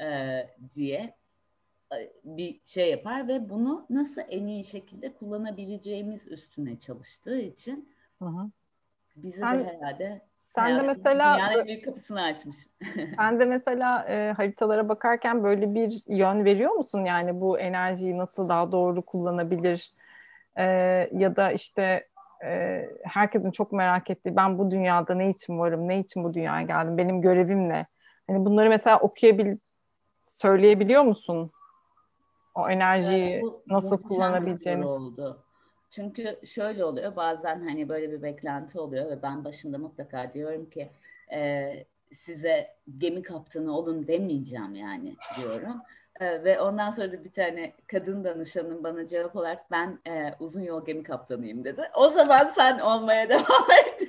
e, diye bir şey yapar ve bunu nasıl en iyi şekilde kullanabileceğimiz üstüne çalıştığı için hı hı. bizi sen, de herhalde sen de mesela yani büyük kapısını açmış. sen de mesela e, haritalara bakarken böyle bir yön veriyor musun? Yani bu enerjiyi nasıl daha doğru kullanabilir? E, ya da işte e, herkesin çok merak ettiği ben bu dünyada ne için varım? Ne için bu dünyaya geldim? Benim görevim ne? Hani bunları mesela okuyabil söyleyebiliyor musun? O enerjiyi bu, nasıl kullanabileceğini. oldu. Çünkü şöyle oluyor bazen hani böyle bir beklenti oluyor ve ben başında mutlaka diyorum ki e, size gemi kaptanı olun demeyeceğim yani diyorum. E, ve ondan sonra da bir tane kadın danışanın bana cevap olarak ben e, uzun yol gemi kaptanıyım dedi. O zaman sen olmaya devam et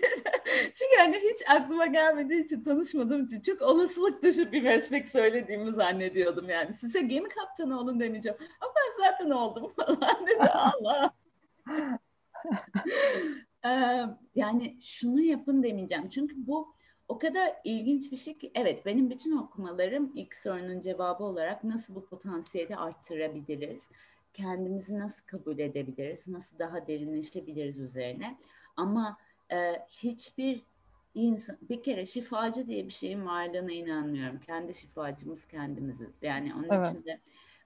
Çünkü hani hiç aklıma gelmediği için tanışmadığım için çok olasılık dışı bir meslek söylediğimi zannediyordum yani. Size gemi kaptanı olun demeyeceğim. Ama ben zaten oldum falan dedi Allah. ee, yani şunu yapın demeyeceğim. Çünkü bu o kadar ilginç bir şey ki evet benim bütün okumalarım ilk sorunun cevabı olarak nasıl bu potansiyeli arttırabiliriz? Kendimizi nasıl kabul edebiliriz? Nasıl daha derinleşebiliriz üzerine? Ama e, hiçbir insan bir kere şifacı diye bir şeyin varlığına inanmıyorum. Kendi şifacımız kendimiziz. Yani onun evet. için de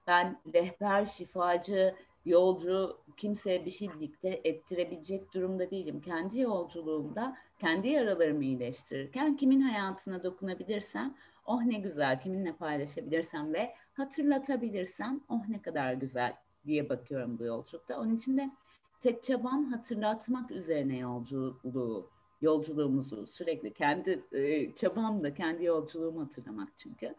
ben rehber, şifacı, yolcu kimseye bir şey dikte ettirebilecek durumda değilim. Kendi yolculuğumda kendi yaralarımı iyileştirirken kimin hayatına dokunabilirsem oh ne güzel kiminle paylaşabilirsem ve hatırlatabilirsem oh ne kadar güzel diye bakıyorum bu yolculukta. Onun için de tek çabam hatırlatmak üzerine yolculuğu yolculuğumuzu sürekli kendi e, çabamla kendi yolculuğumu hatırlamak çünkü.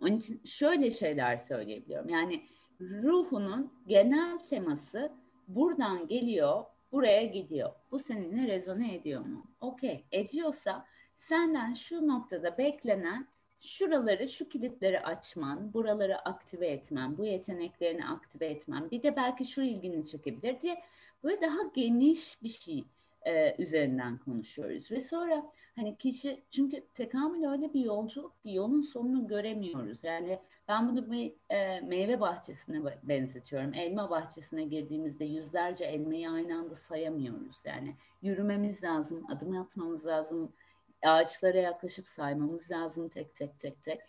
Onun için şöyle şeyler söyleyebiliyorum. Yani ruhunun genel teması buradan geliyor, buraya gidiyor. Bu seninle rezone ediyor mu? Okey, ediyorsa senden şu noktada beklenen şuraları, şu kilitleri açman, buraları aktive etmen, bu yeteneklerini aktive etmen, bir de belki şu ilgini çekebilir diye böyle daha geniş bir şey e, üzerinden konuşuyoruz. Ve sonra hani kişi çünkü tekamül öyle bir yolculuk ki yolun sonunu göremiyoruz. Yani ben bunu bir e, meyve bahçesine benzetiyorum. Elma bahçesine girdiğimizde yüzlerce elmayı aynı anda sayamıyoruz. Yani yürümemiz lazım, adım atmamız lazım, ağaçlara yaklaşıp saymamız lazım tek tek tek tek.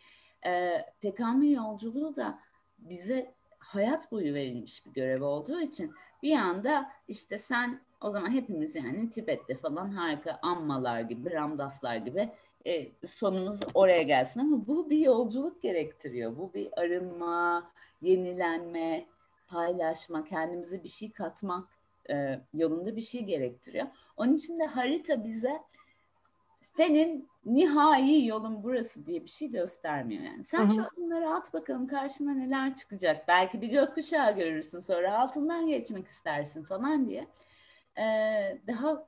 E, tekamül yolculuğu da bize hayat boyu verilmiş bir görev olduğu için bir anda işte sen o zaman hepimiz yani Tibet'te falan harika ammalar gibi, ramdaslar gibi e, sonumuz oraya gelsin ama bu bir yolculuk gerektiriyor. Bu bir arınma, yenilenme, paylaşma, kendimize bir şey katmak e, yolunda bir şey gerektiriyor. Onun için de harita bize senin nihai yolun burası diye bir şey göstermiyor yani. Sen Hı-hı. şu adımları at bakalım karşına neler çıkacak. Belki bir gökkuşağı görürsün sonra altından geçmek istersin falan diye. Ee, daha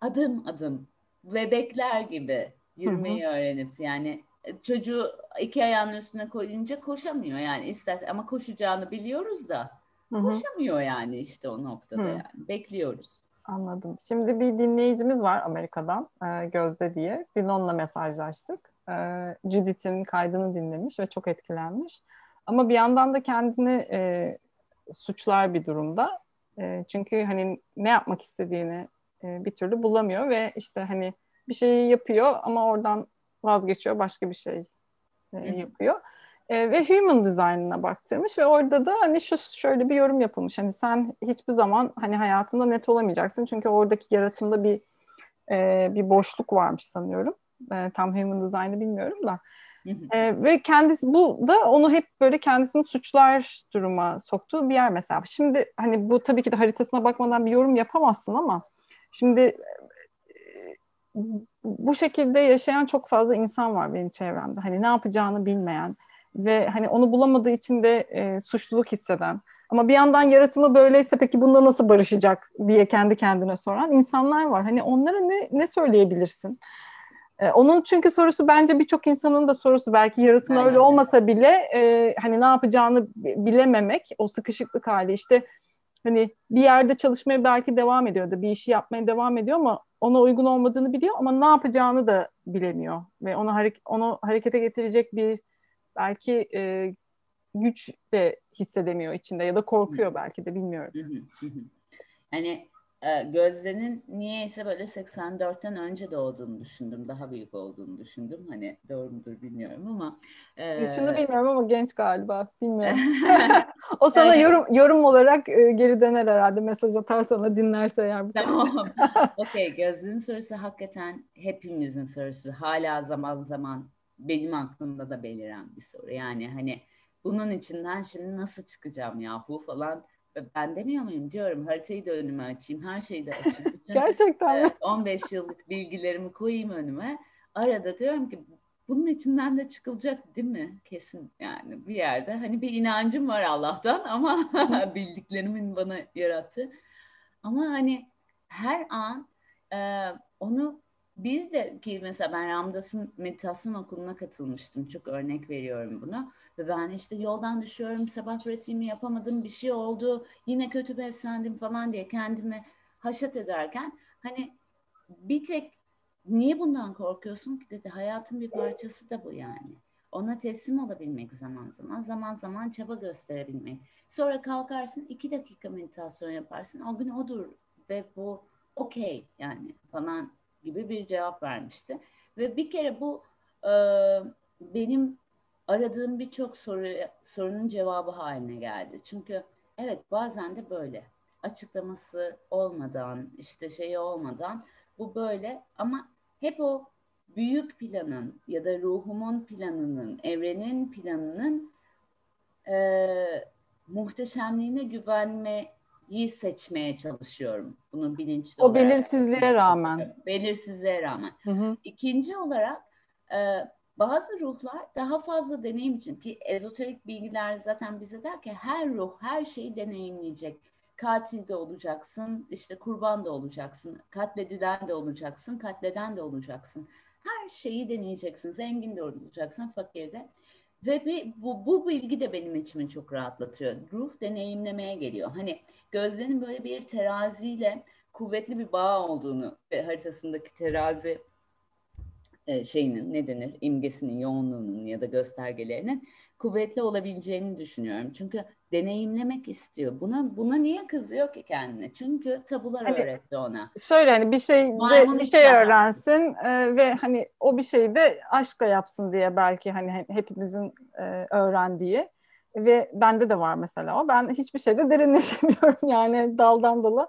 adım adım bebekler gibi yürümeyi Hı-hı. öğrenip yani e, çocuğu iki ayağının üstüne koyunca koşamıyor yani ister ama koşacağını biliyoruz da Hı-hı. koşamıyor yani işte o noktada Hı. yani bekliyoruz. Anladım. Şimdi bir dinleyicimiz var Amerika'dan e, Gözde diye. Dün onunla mesajlaştık. E, Judith'in kaydını dinlemiş ve çok etkilenmiş. Ama bir yandan da kendini e, suçlar bir durumda. Çünkü hani ne yapmak istediğini bir türlü bulamıyor ve işte hani bir şeyi yapıyor ama oradan vazgeçiyor başka bir şey yapıyor. E, ve human design'ına baktırmış ve orada da hani şu şöyle bir yorum yapılmış. Hani sen hiçbir zaman hani hayatında net olamayacaksın çünkü oradaki yaratımda bir e, bir boşluk varmış sanıyorum. E, tam human design'ı bilmiyorum da. E, ve kendisi bu da onu hep böyle kendisini suçlar duruma soktuğu bir yer mesela. Şimdi hani bu tabii ki de haritasına bakmadan bir yorum yapamazsın ama şimdi e, bu şekilde yaşayan çok fazla insan var benim çevremde. Hani ne yapacağını bilmeyen, ve hani onu bulamadığı için de e, suçluluk hisseden ama bir yandan yaratımı böyleyse peki bunda nasıl barışacak diye kendi kendine soran insanlar var. Hani onlara ne, ne söyleyebilirsin? Ee, onun çünkü sorusu bence birçok insanın da sorusu. Belki yaratım Aynen. öyle olmasa bile e, hani ne yapacağını bilememek, o sıkışıklık hali işte hani bir yerde çalışmaya belki devam ediyor da bir işi yapmaya devam ediyor ama ona uygun olmadığını biliyor ama ne yapacağını da bilemiyor ve onu hareket onu harekete getirecek bir belki e, güç de hissedemiyor içinde ya da korkuyor belki de bilmiyorum. Hani e, Gözde'nin niyeyse böyle 84'ten önce doğduğunu düşündüm. Daha büyük olduğunu düşündüm. Hani doğru mudur bilmiyorum ama. E... Yaşını bilmiyorum ama genç galiba. Bilmiyorum. o sana yorum yorum olarak e, geri döner herhalde. Mesaj atar sana dinlerse eğer. Tamam. Okey. Gözde'nin sorusu hakikaten hepimizin sorusu. Hala zaman zaman benim aklımda da beliren bir soru. Yani hani bunun içinden şimdi nasıl çıkacağım yahu falan ben demiyor muyum diyorum haritayı da önüme açayım her şeyi de açayım. Bütün, Gerçekten mi? 15 yıllık bilgilerimi koyayım önüme. Arada diyorum ki bunun içinden de çıkılacak değil mi? Kesin yani bir yerde. Hani bir inancım var Allah'tan ama bildiklerimin bana yarattığı. Ama hani her an e, onu biz de ki mesela ben Ramdas'ın meditasyon okuluna katılmıştım. Çok örnek veriyorum bunu. Ve ben işte yoldan düşüyorum, sabah pratiğimi yapamadım, bir şey oldu, yine kötü beslendim falan diye kendimi haşat ederken hani bir tek niye bundan korkuyorsun ki dedi. Hayatın bir parçası da bu yani. Ona teslim olabilmek zaman zaman, zaman zaman çaba gösterebilmek. Sonra kalkarsın iki dakika meditasyon yaparsın. O gün odur ve bu okey yani falan gibi bir cevap vermişti. Ve bir kere bu e, benim aradığım birçok soru sorunun cevabı haline geldi. Çünkü evet bazen de böyle açıklaması olmadan işte şeyi olmadan bu böyle ama hep o büyük planın ya da ruhumun planının, evrenin planının e, muhteşemliğine güvenmeyi seçmeye çalışıyorum. Bunu bilinçli o olarak. O belirsizliğe rağmen. Belirsizliğe rağmen. Hı hı. İkinci olarak e, bazı ruhlar daha fazla deneyim için ki ezoterik bilgiler zaten bize der ki her ruh her şeyi deneyimleyecek. Katil de olacaksın, işte kurban da olacaksın, katledilen de olacaksın, katleden de olacaksın. Her şeyi deneyeceksin, zengin de olacaksın, fakir de. Ve bir, bu, bu bilgi de benim içimi çok rahatlatıyor. Ruh deneyimlemeye geliyor. Hani gözlerin böyle bir teraziyle kuvvetli bir bağ olduğunu ve haritasındaki terazi e, şeyinin ne denir imgesinin yoğunluğunun ya da göstergelerinin kuvvetli olabileceğini düşünüyorum. Çünkü deneyimlemek istiyor. Buna buna niye kızıyor ki kendine? Çünkü tabular hani, öğretti ona. Şöyle hani bir şey bir şey öğrensin e, ve hani o bir şeyi de aşkla yapsın diye belki hani hepimizin e, öğrendiği ve bende de var mesela o. Ben hiçbir şeyde derinleşemiyorum yani daldan dala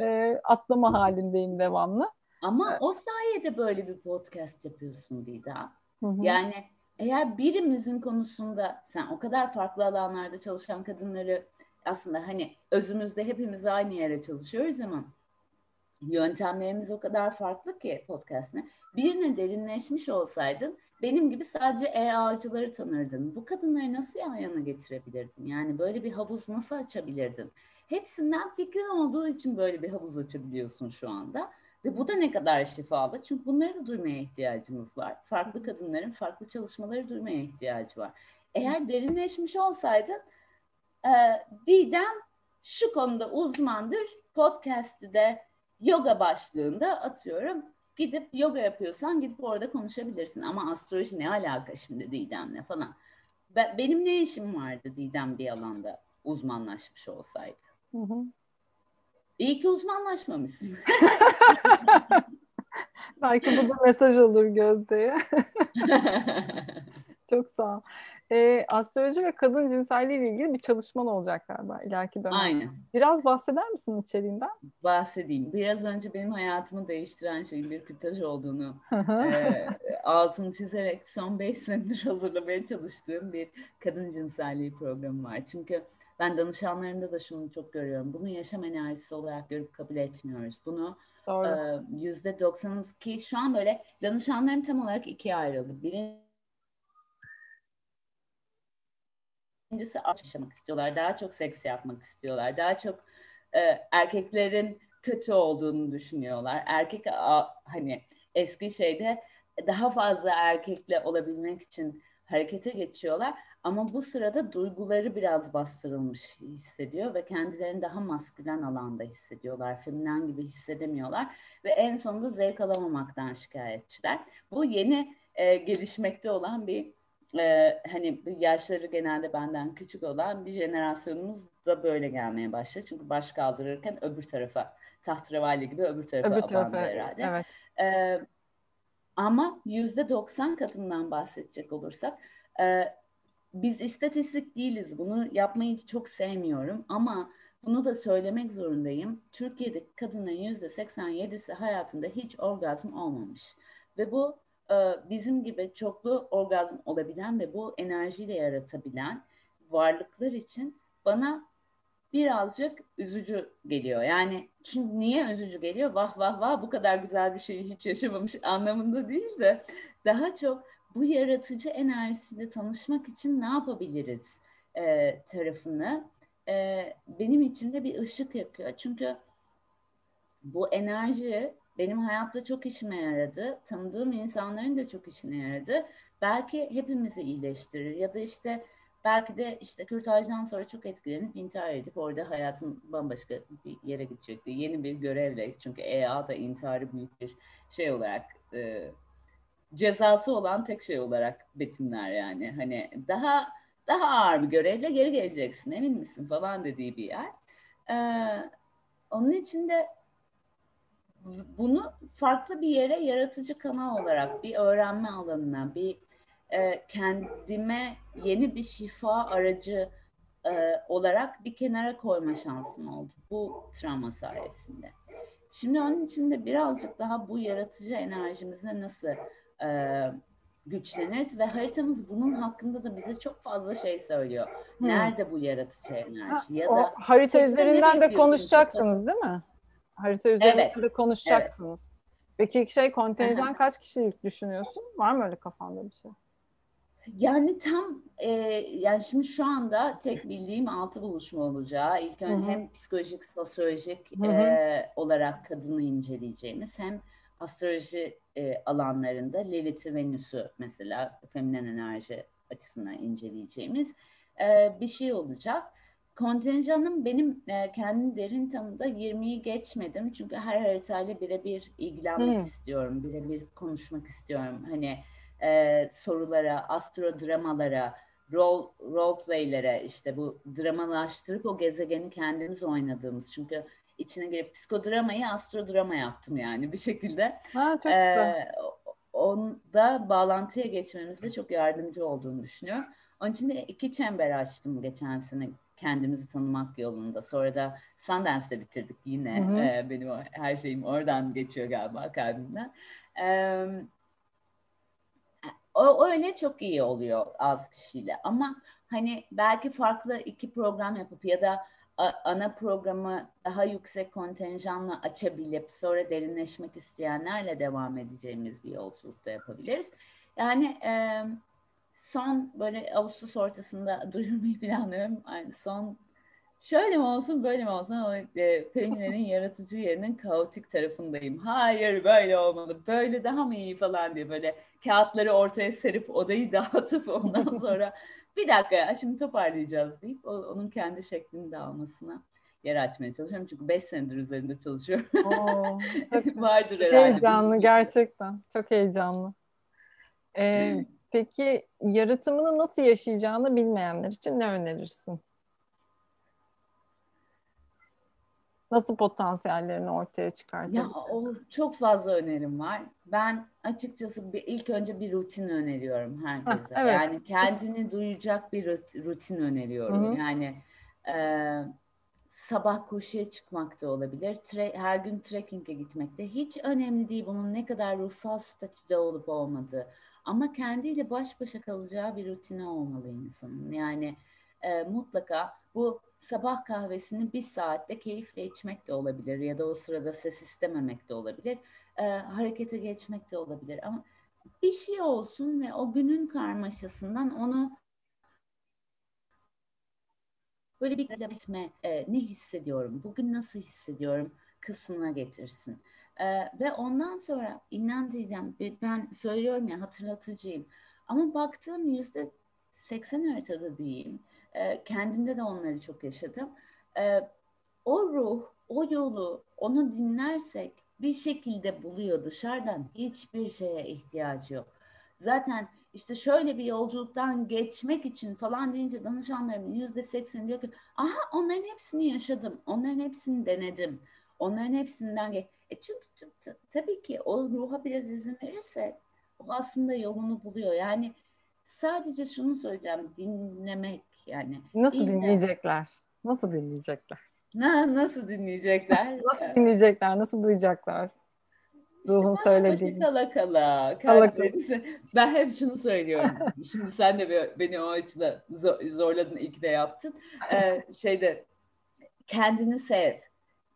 e, atlama halindeyim devamlı. Ama evet. o sayede böyle bir podcast yapıyorsun Dida. Hı hı. Yani eğer birimizin konusunda sen o kadar farklı alanlarda çalışan kadınları aslında hani özümüzde hepimiz aynı yere çalışıyoruz ama yöntemlerimiz o kadar farklı ki podcast'ine. Birine derinleşmiş olsaydın benim gibi sadece e-ağacıları tanırdın. Bu kadınları nasıl yan yana getirebilirdin? Yani böyle bir havuz nasıl açabilirdin? Hepsinden fikrin olduğu için böyle bir havuz açabiliyorsun şu anda. Ve bu da ne kadar şifalı. Çünkü bunları da duymaya ihtiyacımız var. Farklı kadınların farklı çalışmaları duymaya ihtiyacı var. Eğer derinleşmiş olsaydın e, Didem şu konuda uzmandır. Podcast'ı de yoga başlığında atıyorum. Gidip yoga yapıyorsan gidip orada konuşabilirsin. Ama astroloji ne alaka şimdi Didem'le falan. benim ne işim vardı Didem bir alanda uzmanlaşmış olsaydı? Hı hı. İyi ki uzmanlaşmamışsın. Belki bu da mesaj olur Gözde'ye. Çok sağ ol. E, astroloji ve kadın cinselliği ile ilgili bir çalışman olacak galiba ileriki dönemde. Aynen. Biraz bahseder misin içeriğinden? Bahsedeyim. Biraz önce benim hayatımı değiştiren şeyin bir kürtaj olduğunu e, altını çizerek son beş senedir hazırlamaya çalıştığım bir kadın cinselliği programı var. Çünkü ben danışanlarımda da şunu çok görüyorum. Bunu yaşam enerjisi olarak görüp kabul etmiyoruz. Bunu yüzde doksanımız ki şu an böyle danışanlarım tam olarak ikiye ayrıldı. Birincisi yaşamak istiyorlar. Daha çok seks yapmak istiyorlar. Daha çok e, erkeklerin kötü olduğunu düşünüyorlar. Erkek a, hani eski şeyde daha fazla erkekle olabilmek için harekete geçiyorlar. Ama bu sırada duyguları biraz bastırılmış hissediyor ve kendilerini daha maskülen alanda hissediyorlar. Feminen gibi hissedemiyorlar ve en sonunda zevk alamamaktan şikayetçiler. Bu yeni e, gelişmekte olan bir e, hani yaşları genelde benden küçük olan bir jenerasyonumuz da böyle gelmeye başlıyor. Çünkü baş kaldırırken öbür tarafa tahterevalli gibi öbür tarafa öbür tarafa, herhalde. Evet. E, ama yüzde 90 katından bahsedecek olursak e, biz istatistik değiliz. Bunu yapmayı çok sevmiyorum ama bunu da söylemek zorundayım. Türkiye'de kadınların yüzde 87'si hayatında hiç orgazm olmamış. Ve bu e, bizim gibi çoklu orgazm olabilen ve bu enerjiyle yaratabilen varlıklar için bana birazcık üzücü geliyor. Yani çünkü niye üzücü geliyor? Vah vah vah bu kadar güzel bir şeyi hiç yaşamamış anlamında değil de daha çok bu yaratıcı enerjisiyle tanışmak için ne yapabiliriz e, tarafını e, benim içimde bir ışık yakıyor. Çünkü bu enerji benim hayatta çok işime yaradı. Tanıdığım insanların da çok işine yaradı. Belki hepimizi iyileştirir ya da işte belki de işte kürtajdan sonra çok etkilenip intihar edip orada hayatım bambaşka bir yere gidecekti. Yeni bir görevle çünkü EA da intiharı büyük bir şey olarak e, cezası olan tek şey olarak betimler yani. Hani daha daha ağır bir görevle geri geleceksin emin misin falan dediği bir yer. Ee, onun için de bunu farklı bir yere yaratıcı kanal olarak bir öğrenme alanına bir e, kendime yeni bir şifa aracı e, olarak bir kenara koyma şansım oldu bu travma sayesinde. Şimdi onun için de birazcık daha bu yaratıcı enerjimizle nasıl e, güçleniriz ve haritamız bunun hakkında da bize çok fazla şey söylüyor. Hmm. Nerede bu yaratıcı enerji ya da harita üzerinden de konuşacaksınız değil mi? Harita üzerinde evet. konuşacaksınız. Evet. Peki şey kontenjan kaç kişilik düşünüyorsun? Var mı öyle kafanda bir şey? Yani tam e, yani şimdi şu anda tek bildiğim altı buluşma olacağı. İlk önce hem psikolojik, sosyolojik E, olarak kadını inceleyeceğimiz hem astroloji e, alanlarında Lilith'i, Venüs'ü mesela feminen enerji açısından inceleyeceğimiz e, bir şey olacak. Kontenjanım benim e, kendi derin tanımda 20'yi geçmedim. Çünkü her haritayla birebir ilgilenmek hmm. istiyorum. Birebir konuşmak istiyorum. Hani e, sorulara, astrodramalara, role, role play'lere işte bu dramalaştırıp o gezegeni kendimiz oynadığımız. Çünkü içine girip psikodramayı astrodrama yaptım yani bir şekilde. Ha, çok ee, onda bağlantıya geçmemizde çok yardımcı olduğunu düşünüyorum. Onun için de iki çember açtım geçen sene kendimizi tanımak yolunda. Sonra da Sundance'de bitirdik yine. Hı hı. Ee, benim o, her şeyim oradan geçiyor galiba kalbimden. Ee, o öyle çok iyi oluyor az kişiyle ama hani belki farklı iki program yapıp ya da ana programı daha yüksek kontenjanla açabilip sonra derinleşmek isteyenlerle devam edeceğimiz bir yolculukta yapabiliriz. Yani e, son böyle Ağustos ortasında duyurmayı planlıyorum. Yani son şöyle mi olsun böyle mi olsun ama e, Femine'nin yaratıcı yerinin kaotik tarafındayım. Hayır böyle olmalı böyle daha mı iyi falan diye böyle kağıtları ortaya serip odayı dağıtıp ondan sonra bir dakika ya şimdi toparlayacağız deyip onun kendi şeklini de almasına yer açmaya çalışıyorum. Çünkü beş senedir üzerinde çalışıyorum. Oo, çok Vardır herhalde. Heyecanlı gerçekten. Çok heyecanlı. Ee, peki yaratımını nasıl yaşayacağını bilmeyenler için ne önerirsin? Nasıl potansiyellerini ortaya çıkartabilir? Ya o çok fazla önerim var. Ben açıkçası bir, ilk önce bir rutin öneriyorum herkese. Heh, evet. Yani kendini duyacak bir rutin öneriyorum. Hı-hı. Yani e, sabah koşuya çıkmak da olabilir. Tre- her gün trekking'e gitmek de hiç önemli değil bunun ne kadar ruhsal statüde olup olmadığı. Ama kendiyle baş başa kalacağı bir rutine olmalı insanın. Yani e, mutlaka bu sabah kahvesini bir saatte keyifle içmek de olabilir ya da o sırada ses istememek de olabilir. E, harekete geçmek de olabilir ama bir şey olsun ve o günün karmaşasından onu böyle bir etme e, ne hissediyorum, bugün nasıl hissediyorum kısmına getirsin. E, ve ondan sonra inan Didem ben söylüyorum ya hatırlatıcıyım. Ama baktığım yüzde seksen haritada diyeyim. E, kendimde de onları çok yaşadım. O ruh, o yolu, onu dinlersek bir şekilde buluyor dışarıdan. Hiçbir şeye ihtiyacı yok. Zaten işte şöyle bir yolculuktan geçmek için falan deyince danışanlarımın yüzde seksen diyor ki aha onların hepsini yaşadım, onların hepsini denedim, onların hepsinden geç. E çünkü tabii ki o ruha biraz izin verirse o aslında yolunu buluyor. Yani sadece şunu söyleyeceğim dinlemek yani. Nasıl dinle. dinleyecekler? Nasıl dinleyecekler? Na, nasıl dinleyecekler? nasıl dinleyecekler? Nasıl duyacaklar? Ruhun işte söylediğini. Kala kala. kala. Ben hep şunu söylüyorum. Şimdi sen de beni o açıda zorladın, ikna yaptın. Ee, şeyde kendini sev.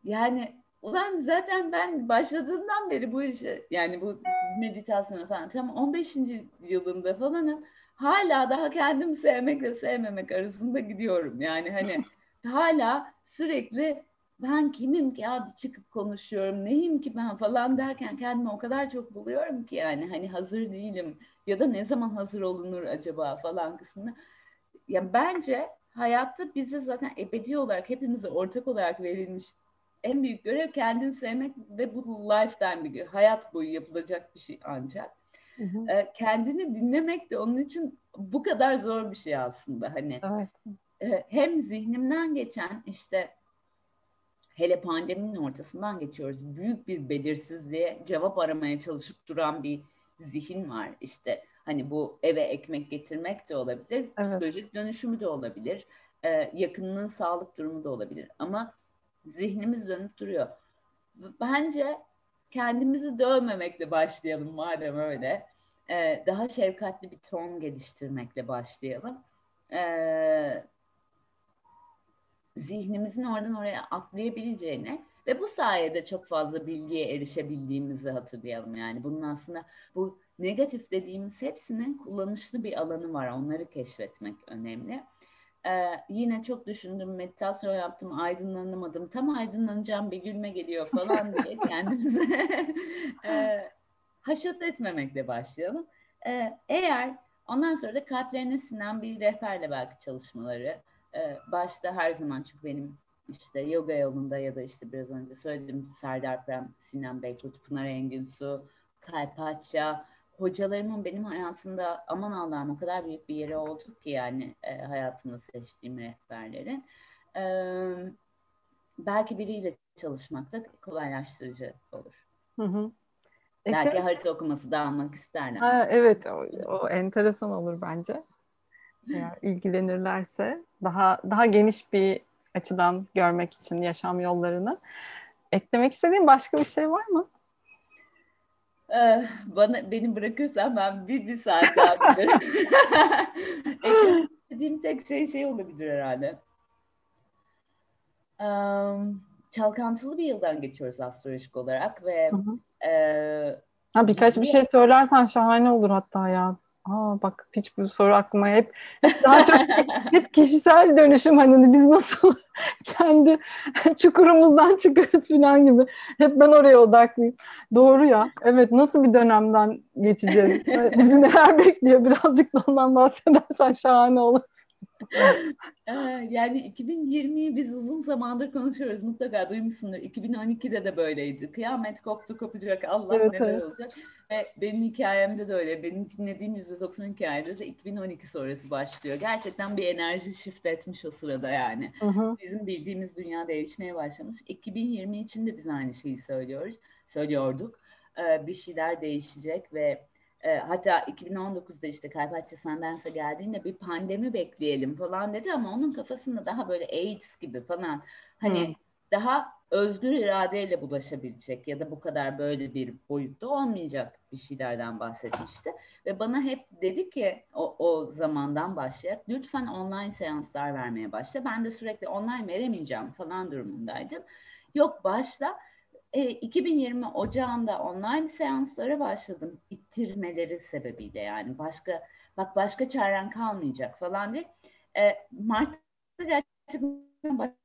Yani ulan zaten ben başladığımdan beri bu işe yani bu meditasyonu falan tam 15. yılında falanım. Hala daha kendimi sevmekle sevmemek arasında gidiyorum. Yani hani hala sürekli ben kimim ki abi çıkıp konuşuyorum neyim ki ben falan derken kendimi o kadar çok buluyorum ki yani hani hazır değilim ya da ne zaman hazır olunur acaba falan kısmında. Ya bence hayatta bize zaten ebedi olarak hepimize ortak olarak verilmiş en büyük görev kendini sevmek ve bu lifetime bir hayat boyu yapılacak bir şey ancak. Hı hı. E, kendini dinlemek de onun için bu kadar zor bir şey aslında hani. Evet. E, hem zihnimden geçen işte hele pandeminin ortasından geçiyoruz. Büyük bir belirsizliğe cevap aramaya çalışıp duran bir zihin var. İşte hani bu eve ekmek getirmek de olabilir, evet. psikolojik dönüşümü de olabilir, e, yakınının sağlık durumu da olabilir. Ama zihnimiz dönüp duruyor. Bence kendimizi dövmemekle başlayalım madem öyle. E, daha şefkatli bir ton geliştirmekle başlayalım. E, zihnimizin oradan oraya atlayabileceğine ve bu sayede çok fazla bilgiye erişebildiğimizi hatırlayalım. Yani bunun aslında bu negatif dediğimiz hepsinin kullanışlı bir alanı var. Onları keşfetmek önemli. Ee, yine çok düşündüm, meditasyon yaptım, aydınlanamadım. Tam aydınlanacağım bir gülme geliyor falan diye kendimize e, haşat etmemekle başlayalım. Ee, eğer ondan sonra da kalplerine sinen bir rehberle belki çalışmaları e, başta her zaman çünkü benim işte yoga yolunda ya da işte biraz önce söylediğim Serdar Prem, Sinan Beykut, Pınar Engin Su, Kalpaçya, hocalarımın benim hayatımda aman Allah'ım o kadar büyük bir yeri oldu ki yani e, hayatımda seçtiğim rehberlerin. E, belki biriyle çalışmak da kolaylaştırıcı olur. Hı hı. Belki evet. harita okuması da almak isterler. Ha, evet o, o enteresan olur bence. Eğer ilgilenirlerse daha daha geniş bir açıdan görmek için yaşam yollarını. Eklemek istediğin başka bir şey var mı? Ee, bana beni bırakırsan ben bir bir saat daha Eklemek istediğim tek şey şey olabilir herhalde. Um, çalkantılı bir yıldan geçiyoruz astrolojik olarak ve hı hı. E, ha, birkaç bir şey söylersen şahane olur hatta ya. Aa bak hiç bu soru aklıma hep, hep daha çok hep kişisel dönüşüm hani biz nasıl kendi çukurumuzdan çıkarız falan gibi. Hep ben oraya odaklıyım. Doğru ya. Evet nasıl bir dönemden geçeceğiz? Bizi neler bekliyor? Birazcık da ondan bahsedersen şahane olur. Ee, yani 2020'yi biz uzun zamandır konuşuyoruz. Mutlaka duymuşsundur. 2012'de de böyleydi. Kıyamet koptu kopacak. Allah evet, neler evet. olacak. Ve benim hikayemde de öyle. Benim dinlediğim %90 hikayede de 2012 sonrası başlıyor. Gerçekten bir enerji shift etmiş o sırada yani. Hı hı. Bizim bildiğimiz dünya değişmeye başlamış. 2020 için de biz aynı şeyi söylüyoruz. Söylüyorduk. Ee, bir şeyler değişecek ve e, hatta 2019'da işte Kalpatça Sandense geldiğinde bir pandemi bekleyelim falan dedi ama onun kafasında daha böyle AIDS gibi falan hani hmm. daha özgür iradeyle bulaşabilecek ya da bu kadar böyle bir boyutta olmayacak bir şeylerden bahsetmişti. Ve bana hep dedi ki o, o zamandan başlayarak lütfen online seanslar vermeye başla. Ben de sürekli online veremeyeceğim falan durumundaydım. Yok başla e, 2020 Ocağı'nda online seanslara başladım ittirmeleri sebebiyle yani başka bak başka çaren kalmayacak falan diye. E, Mart'ta gerçekten başka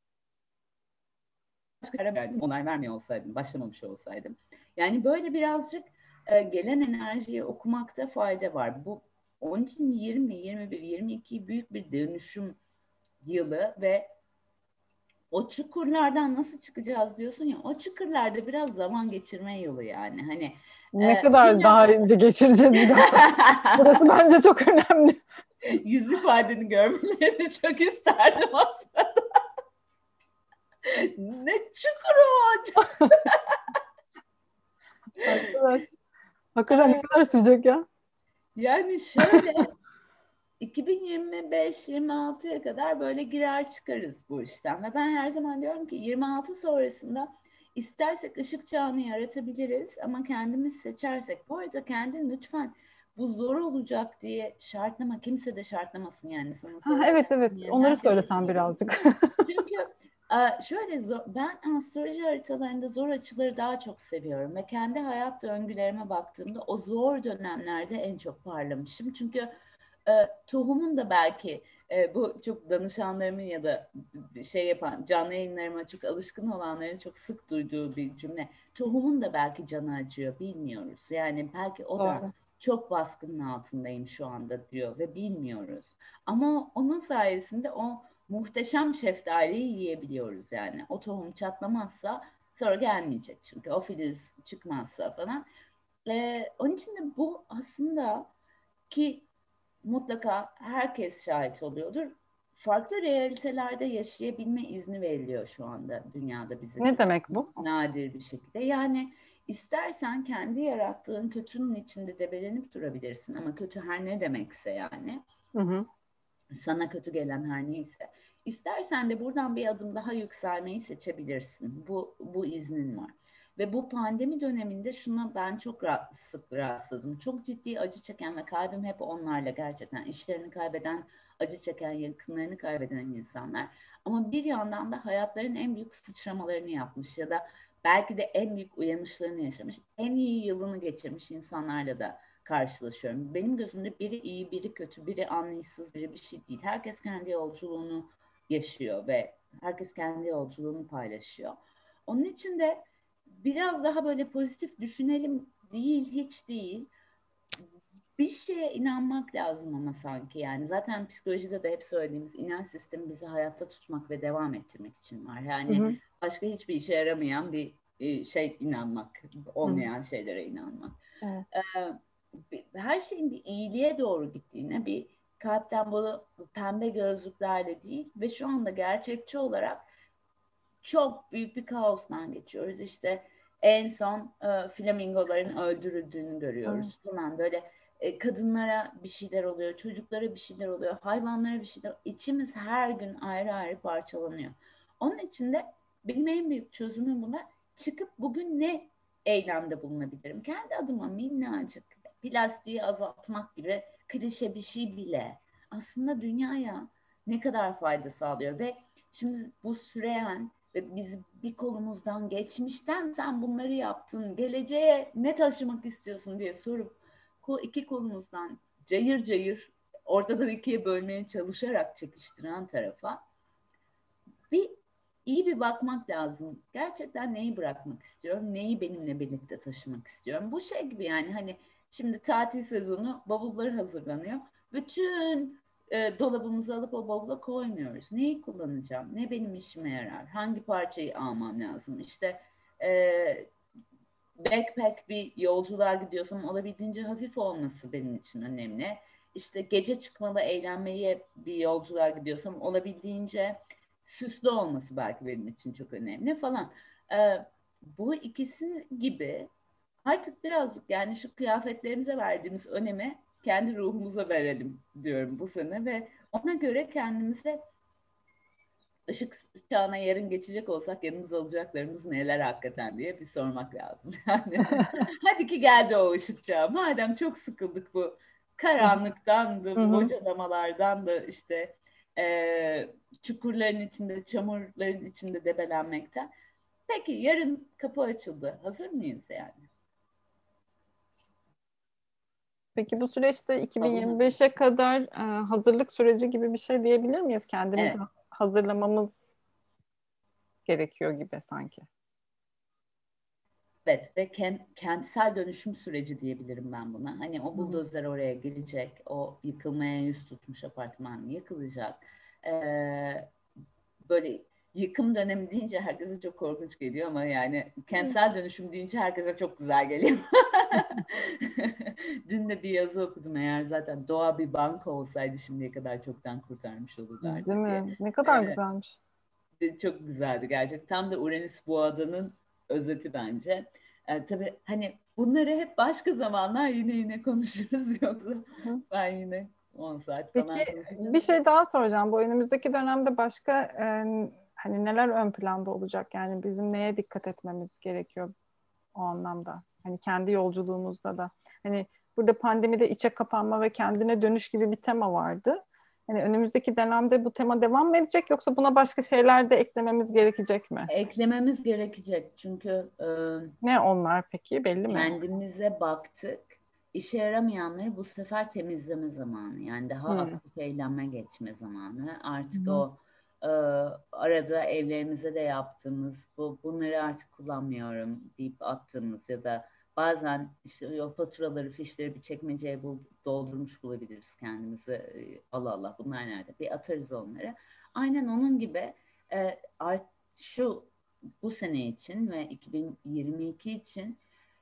çare verdim. Onay vermiyor olsaydım, başlamamış olsaydım. Yani böyle birazcık e, gelen enerjiyi okumakta fayda var. Bu Onun için 20, 21, 22 büyük bir dönüşüm yılı ve o çukurlardan nasıl çıkacağız diyorsun ya o çukurlarda biraz zaman geçirme yolu yani. Hani ne e, kadar daha önce geçireceğiz bir daha. Burası bence çok önemli. Yüz ifadeni görmelerini çok isterdim aslında. Ne çukuru hocam Arkadaş, hakikaten ne kadar sürecek ya? Yani şöyle 2025-26'ya kadar böyle girer çıkarız bu işten. Ve ben her zaman diyorum ki 26 sonrasında istersek ışık çağını yaratabiliriz ama kendimiz seçersek. Bu arada kendin lütfen bu zor olacak diye şartlama. Kimse de şartlamasın yani sana. Ha, evet evet yani onları söylesen birazcık. Çünkü şöyle zor, ben astroloji haritalarında zor açıları daha çok seviyorum ve kendi hayat döngülerime baktığımda o zor dönemlerde en çok parlamışım. Çünkü e, tohumun da belki e, bu çok danışanlarımın ya da şey yapan canlı yayınlarıma çok alışkın olanların çok sık duyduğu bir cümle. Tohumun da belki canı acıyor bilmiyoruz. Yani belki o da çok baskının altındayım şu anda diyor ve bilmiyoruz. Ama onun sayesinde o muhteşem şeftaliyi yiyebiliyoruz yani. O tohum çatlamazsa sonra gelmeyecek çünkü o filiz çıkmazsa falan. Ee, onun için de bu aslında ki mutlaka herkes şahit oluyordur. Farklı realitelerde yaşayabilme izni veriliyor şu anda dünyada bize. Ne demek bu? Nadir bir şekilde. Yani istersen kendi yarattığın kötünün içinde debelenip durabilirsin ama kötü her ne demekse yani. Hı hı. Sana kötü gelen her neyse. İstersen de buradan bir adım daha yükselmeyi seçebilirsin. Bu, bu iznin var. Ve bu pandemi döneminde şuna ben çok sık rastladım. Çok ciddi acı çeken ve kalbim hep onlarla gerçekten işlerini kaybeden, acı çeken, yakınlarını kaybeden insanlar. Ama bir yandan da hayatların en büyük sıçramalarını yapmış ya da belki de en büyük uyanışlarını yaşamış, en iyi yılını geçirmiş insanlarla da karşılaşıyorum. Benim gözümde biri iyi, biri kötü, biri anlayışsız, biri bir şey değil. Herkes kendi yolculuğunu yaşıyor ve herkes kendi yolculuğunu paylaşıyor. Onun için de biraz daha böyle pozitif düşünelim değil, hiç değil. Bir şeye inanmak lazım ama sanki yani. Zaten psikolojide de hep söylediğimiz inanç sistemi bizi hayatta tutmak ve devam ettirmek için var. Yani hı hı. başka hiçbir işe yaramayan bir e, şey inanmak, olmayan hı. şeylere inanmak. Evet. Her şeyin bir iyiliğe doğru gittiğine, bir kalpten bunu pembe gözlüklerle değil ve şu anda gerçekçi olarak çok büyük bir kaostan geçiyoruz. İşte en son e, flamingoların öldürüldüğünü görüyoruz evet. falan böyle e, kadınlara bir şeyler oluyor, çocuklara bir şeyler oluyor, hayvanlara bir şeyler. İçimiz her gün ayrı ayrı parçalanıyor. Onun için de benim en büyük çözümüm buna çıkıp bugün ne eylemde bulunabilirim? Kendi adıma minnacık plastiği azaltmak gibi klişe bir şey bile aslında dünyaya ne kadar fayda sağlıyor ve şimdi bu süreyen ve biz bir kolumuzdan geçmişten sen bunları yaptın, geleceğe ne taşımak istiyorsun diye sorup iki kolumuzdan cayır cayır ortadan ikiye bölmeye çalışarak çekiştiren tarafa bir iyi bir bakmak lazım. Gerçekten neyi bırakmak istiyorum, neyi benimle birlikte taşımak istiyorum. Bu şey gibi yani hani şimdi tatil sezonu bavulları hazırlanıyor. Bütün e, dolabımızı alıp o bavula koymuyoruz. Neyi kullanacağım? Ne benim işime yarar? Hangi parçayı almam lazım? İşte e, backpack bir yolculuğa gidiyorsam olabildiğince hafif olması benim için önemli. İşte gece çıkmalı eğlenmeye bir yolculuğa gidiyorsam olabildiğince süslü olması belki benim için çok önemli falan. E, bu ikisi gibi artık birazcık yani şu kıyafetlerimize verdiğimiz öneme kendi ruhumuza verelim diyorum bu sene ve ona göre kendimize ışık çağına yarın geçecek olsak yanımıza alacaklarımız neler hakikaten diye bir sormak lazım. Yani hadi ki geldi o ışık çağı. Madem çok sıkıldık bu karanlıktan da, bocalamalardan da işte e, çukurların içinde, çamurların içinde debelenmekten. Peki yarın kapı açıldı. Hazır mıyız yani? Peki bu süreçte 2025'e kadar e, hazırlık süreci gibi bir şey diyebilir miyiz? Kendimizi evet. hazırlamamız gerekiyor gibi sanki. Evet ve kentsel dönüşüm süreci diyebilirim ben buna. Hani o buldozer oraya girecek, o yıkılmaya yüz tutmuş apartman yıkılacak. Ee, böyle yıkım dönemi deyince herkese çok korkunç geliyor ama yani kentsel dönüşüm deyince herkese çok güzel geliyor. Dün de bir yazı okudum eğer zaten doğa bir banka olsaydı şimdiye kadar çoktan kurtarmış olurdu. Değil mi? Ne kadar evet. güzelmiş. Çok güzeldi gerçekten. Tam da Uranüs bu adanın özeti bence. Ee, tabii hani bunları hep başka zamanlar yine yine konuşuruz yoksa Hı. ben yine 10 saat falan Peki bir şey daha soracağım. Bu önümüzdeki dönemde başka e, hani neler ön planda olacak? Yani bizim neye dikkat etmemiz gerekiyor o anlamda? Hani kendi yolculuğumuzda da. Hani burada pandemide içe kapanma ve kendine dönüş gibi bir tema vardı. Hani önümüzdeki dönemde bu tema devam mı edecek yoksa buna başka şeyler de eklememiz gerekecek mi? Eklememiz gerekecek çünkü e, ne onlar peki belli mi? Kendimize baktık. İşe yaramayanları bu sefer temizleme zamanı. Yani daha hmm. aktif eğlenme geçme zamanı. Artık hmm. o e, arada evlerimize de yaptığımız bu bunları artık kullanmıyorum deyip attığımız ya da bazen işte o faturaları, fişleri bir çekmeceye bul, doldurmuş bulabiliriz kendimizi. Ee, Allah Allah bunlar nerede? Bir atarız onları. Aynen onun gibi e, art, şu bu sene için ve 2022 için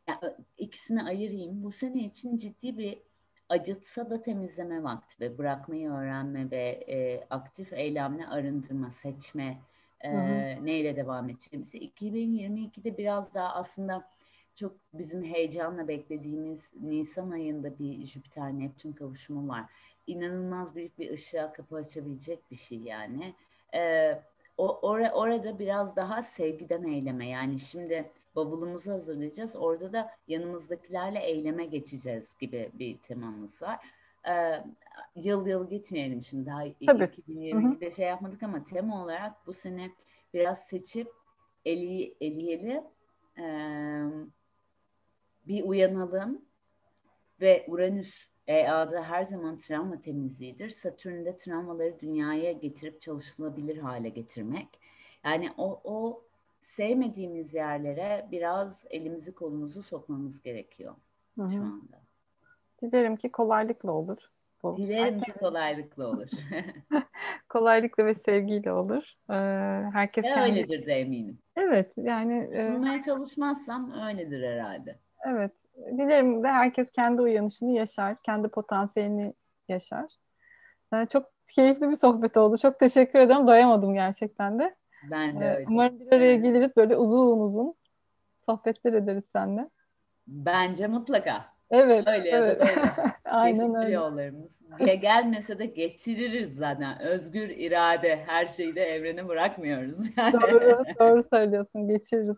yani ikisini ayırayım. Bu sene için ciddi bir acıtsa da temizleme vakti ve bırakmayı öğrenme ve e, aktif eylemle arındırma, seçme, e, neyle devam edeceğimizi. 2022'de biraz daha aslında çok bizim heyecanla beklediğimiz Nisan ayında bir Jüpiter Neptün kavuşumu var. İnanılmaz büyük bir ışığa kapı açabilecek bir şey yani. Ee, o or orada biraz daha sevgiden eyleme yani şimdi bavulumuzu hazırlayacağız. Orada da yanımızdakilerle eyleme geçeceğiz gibi bir temamız var. Ee, yıl yıl gitmeyelim şimdi daha Tabii. 2022'de şey yapmadık ama tema olarak bu sene biraz seçip eli, eleyeli e, bir uyanalım ve Uranüs EA'da her zaman travma temizliğidir. Satürn'de travmaları dünyaya getirip çalışılabilir hale getirmek. Yani o, o sevmediğimiz yerlere biraz elimizi kolumuzu sokmamız gerekiyor Hı-hı. şu anda. Dilerim ki kolaylıkla olur. Bu. Dilerim herkes... ki kolaylıkla olur. kolaylıkla ve sevgiyle olur. Ee, herkes kendi... öyledir de eminim. Evet yani. Tutunmaya e... çalışmazsam öyledir herhalde. Evet. Dilerim de herkes kendi uyanışını yaşar, kendi potansiyelini yaşar. Yani çok keyifli bir sohbet oldu. Çok teşekkür ederim. Doyamadım gerçekten de. Ben de öyle. Umarım bir araya geliriz böyle uzun uzun sohbetler ederiz seninle. Bence mutlaka. Evet. Öyle evet. ya da böyle. Aynen öyle. yollarımız. Gelmese de getiririz zaten. Özgür irade. Her şeyi de evrene bırakmıyoruz. Yani. Doğru, doğru söylüyorsun. Geçiririz.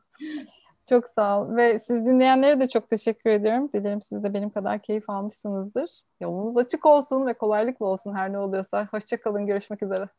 Çok sağ ol. Ve siz dinleyenlere de çok teşekkür ediyorum. Dilerim siz de benim kadar keyif almışsınızdır. Yolunuz açık olsun ve kolaylıkla olsun her ne oluyorsa. Hoşçakalın. Görüşmek üzere.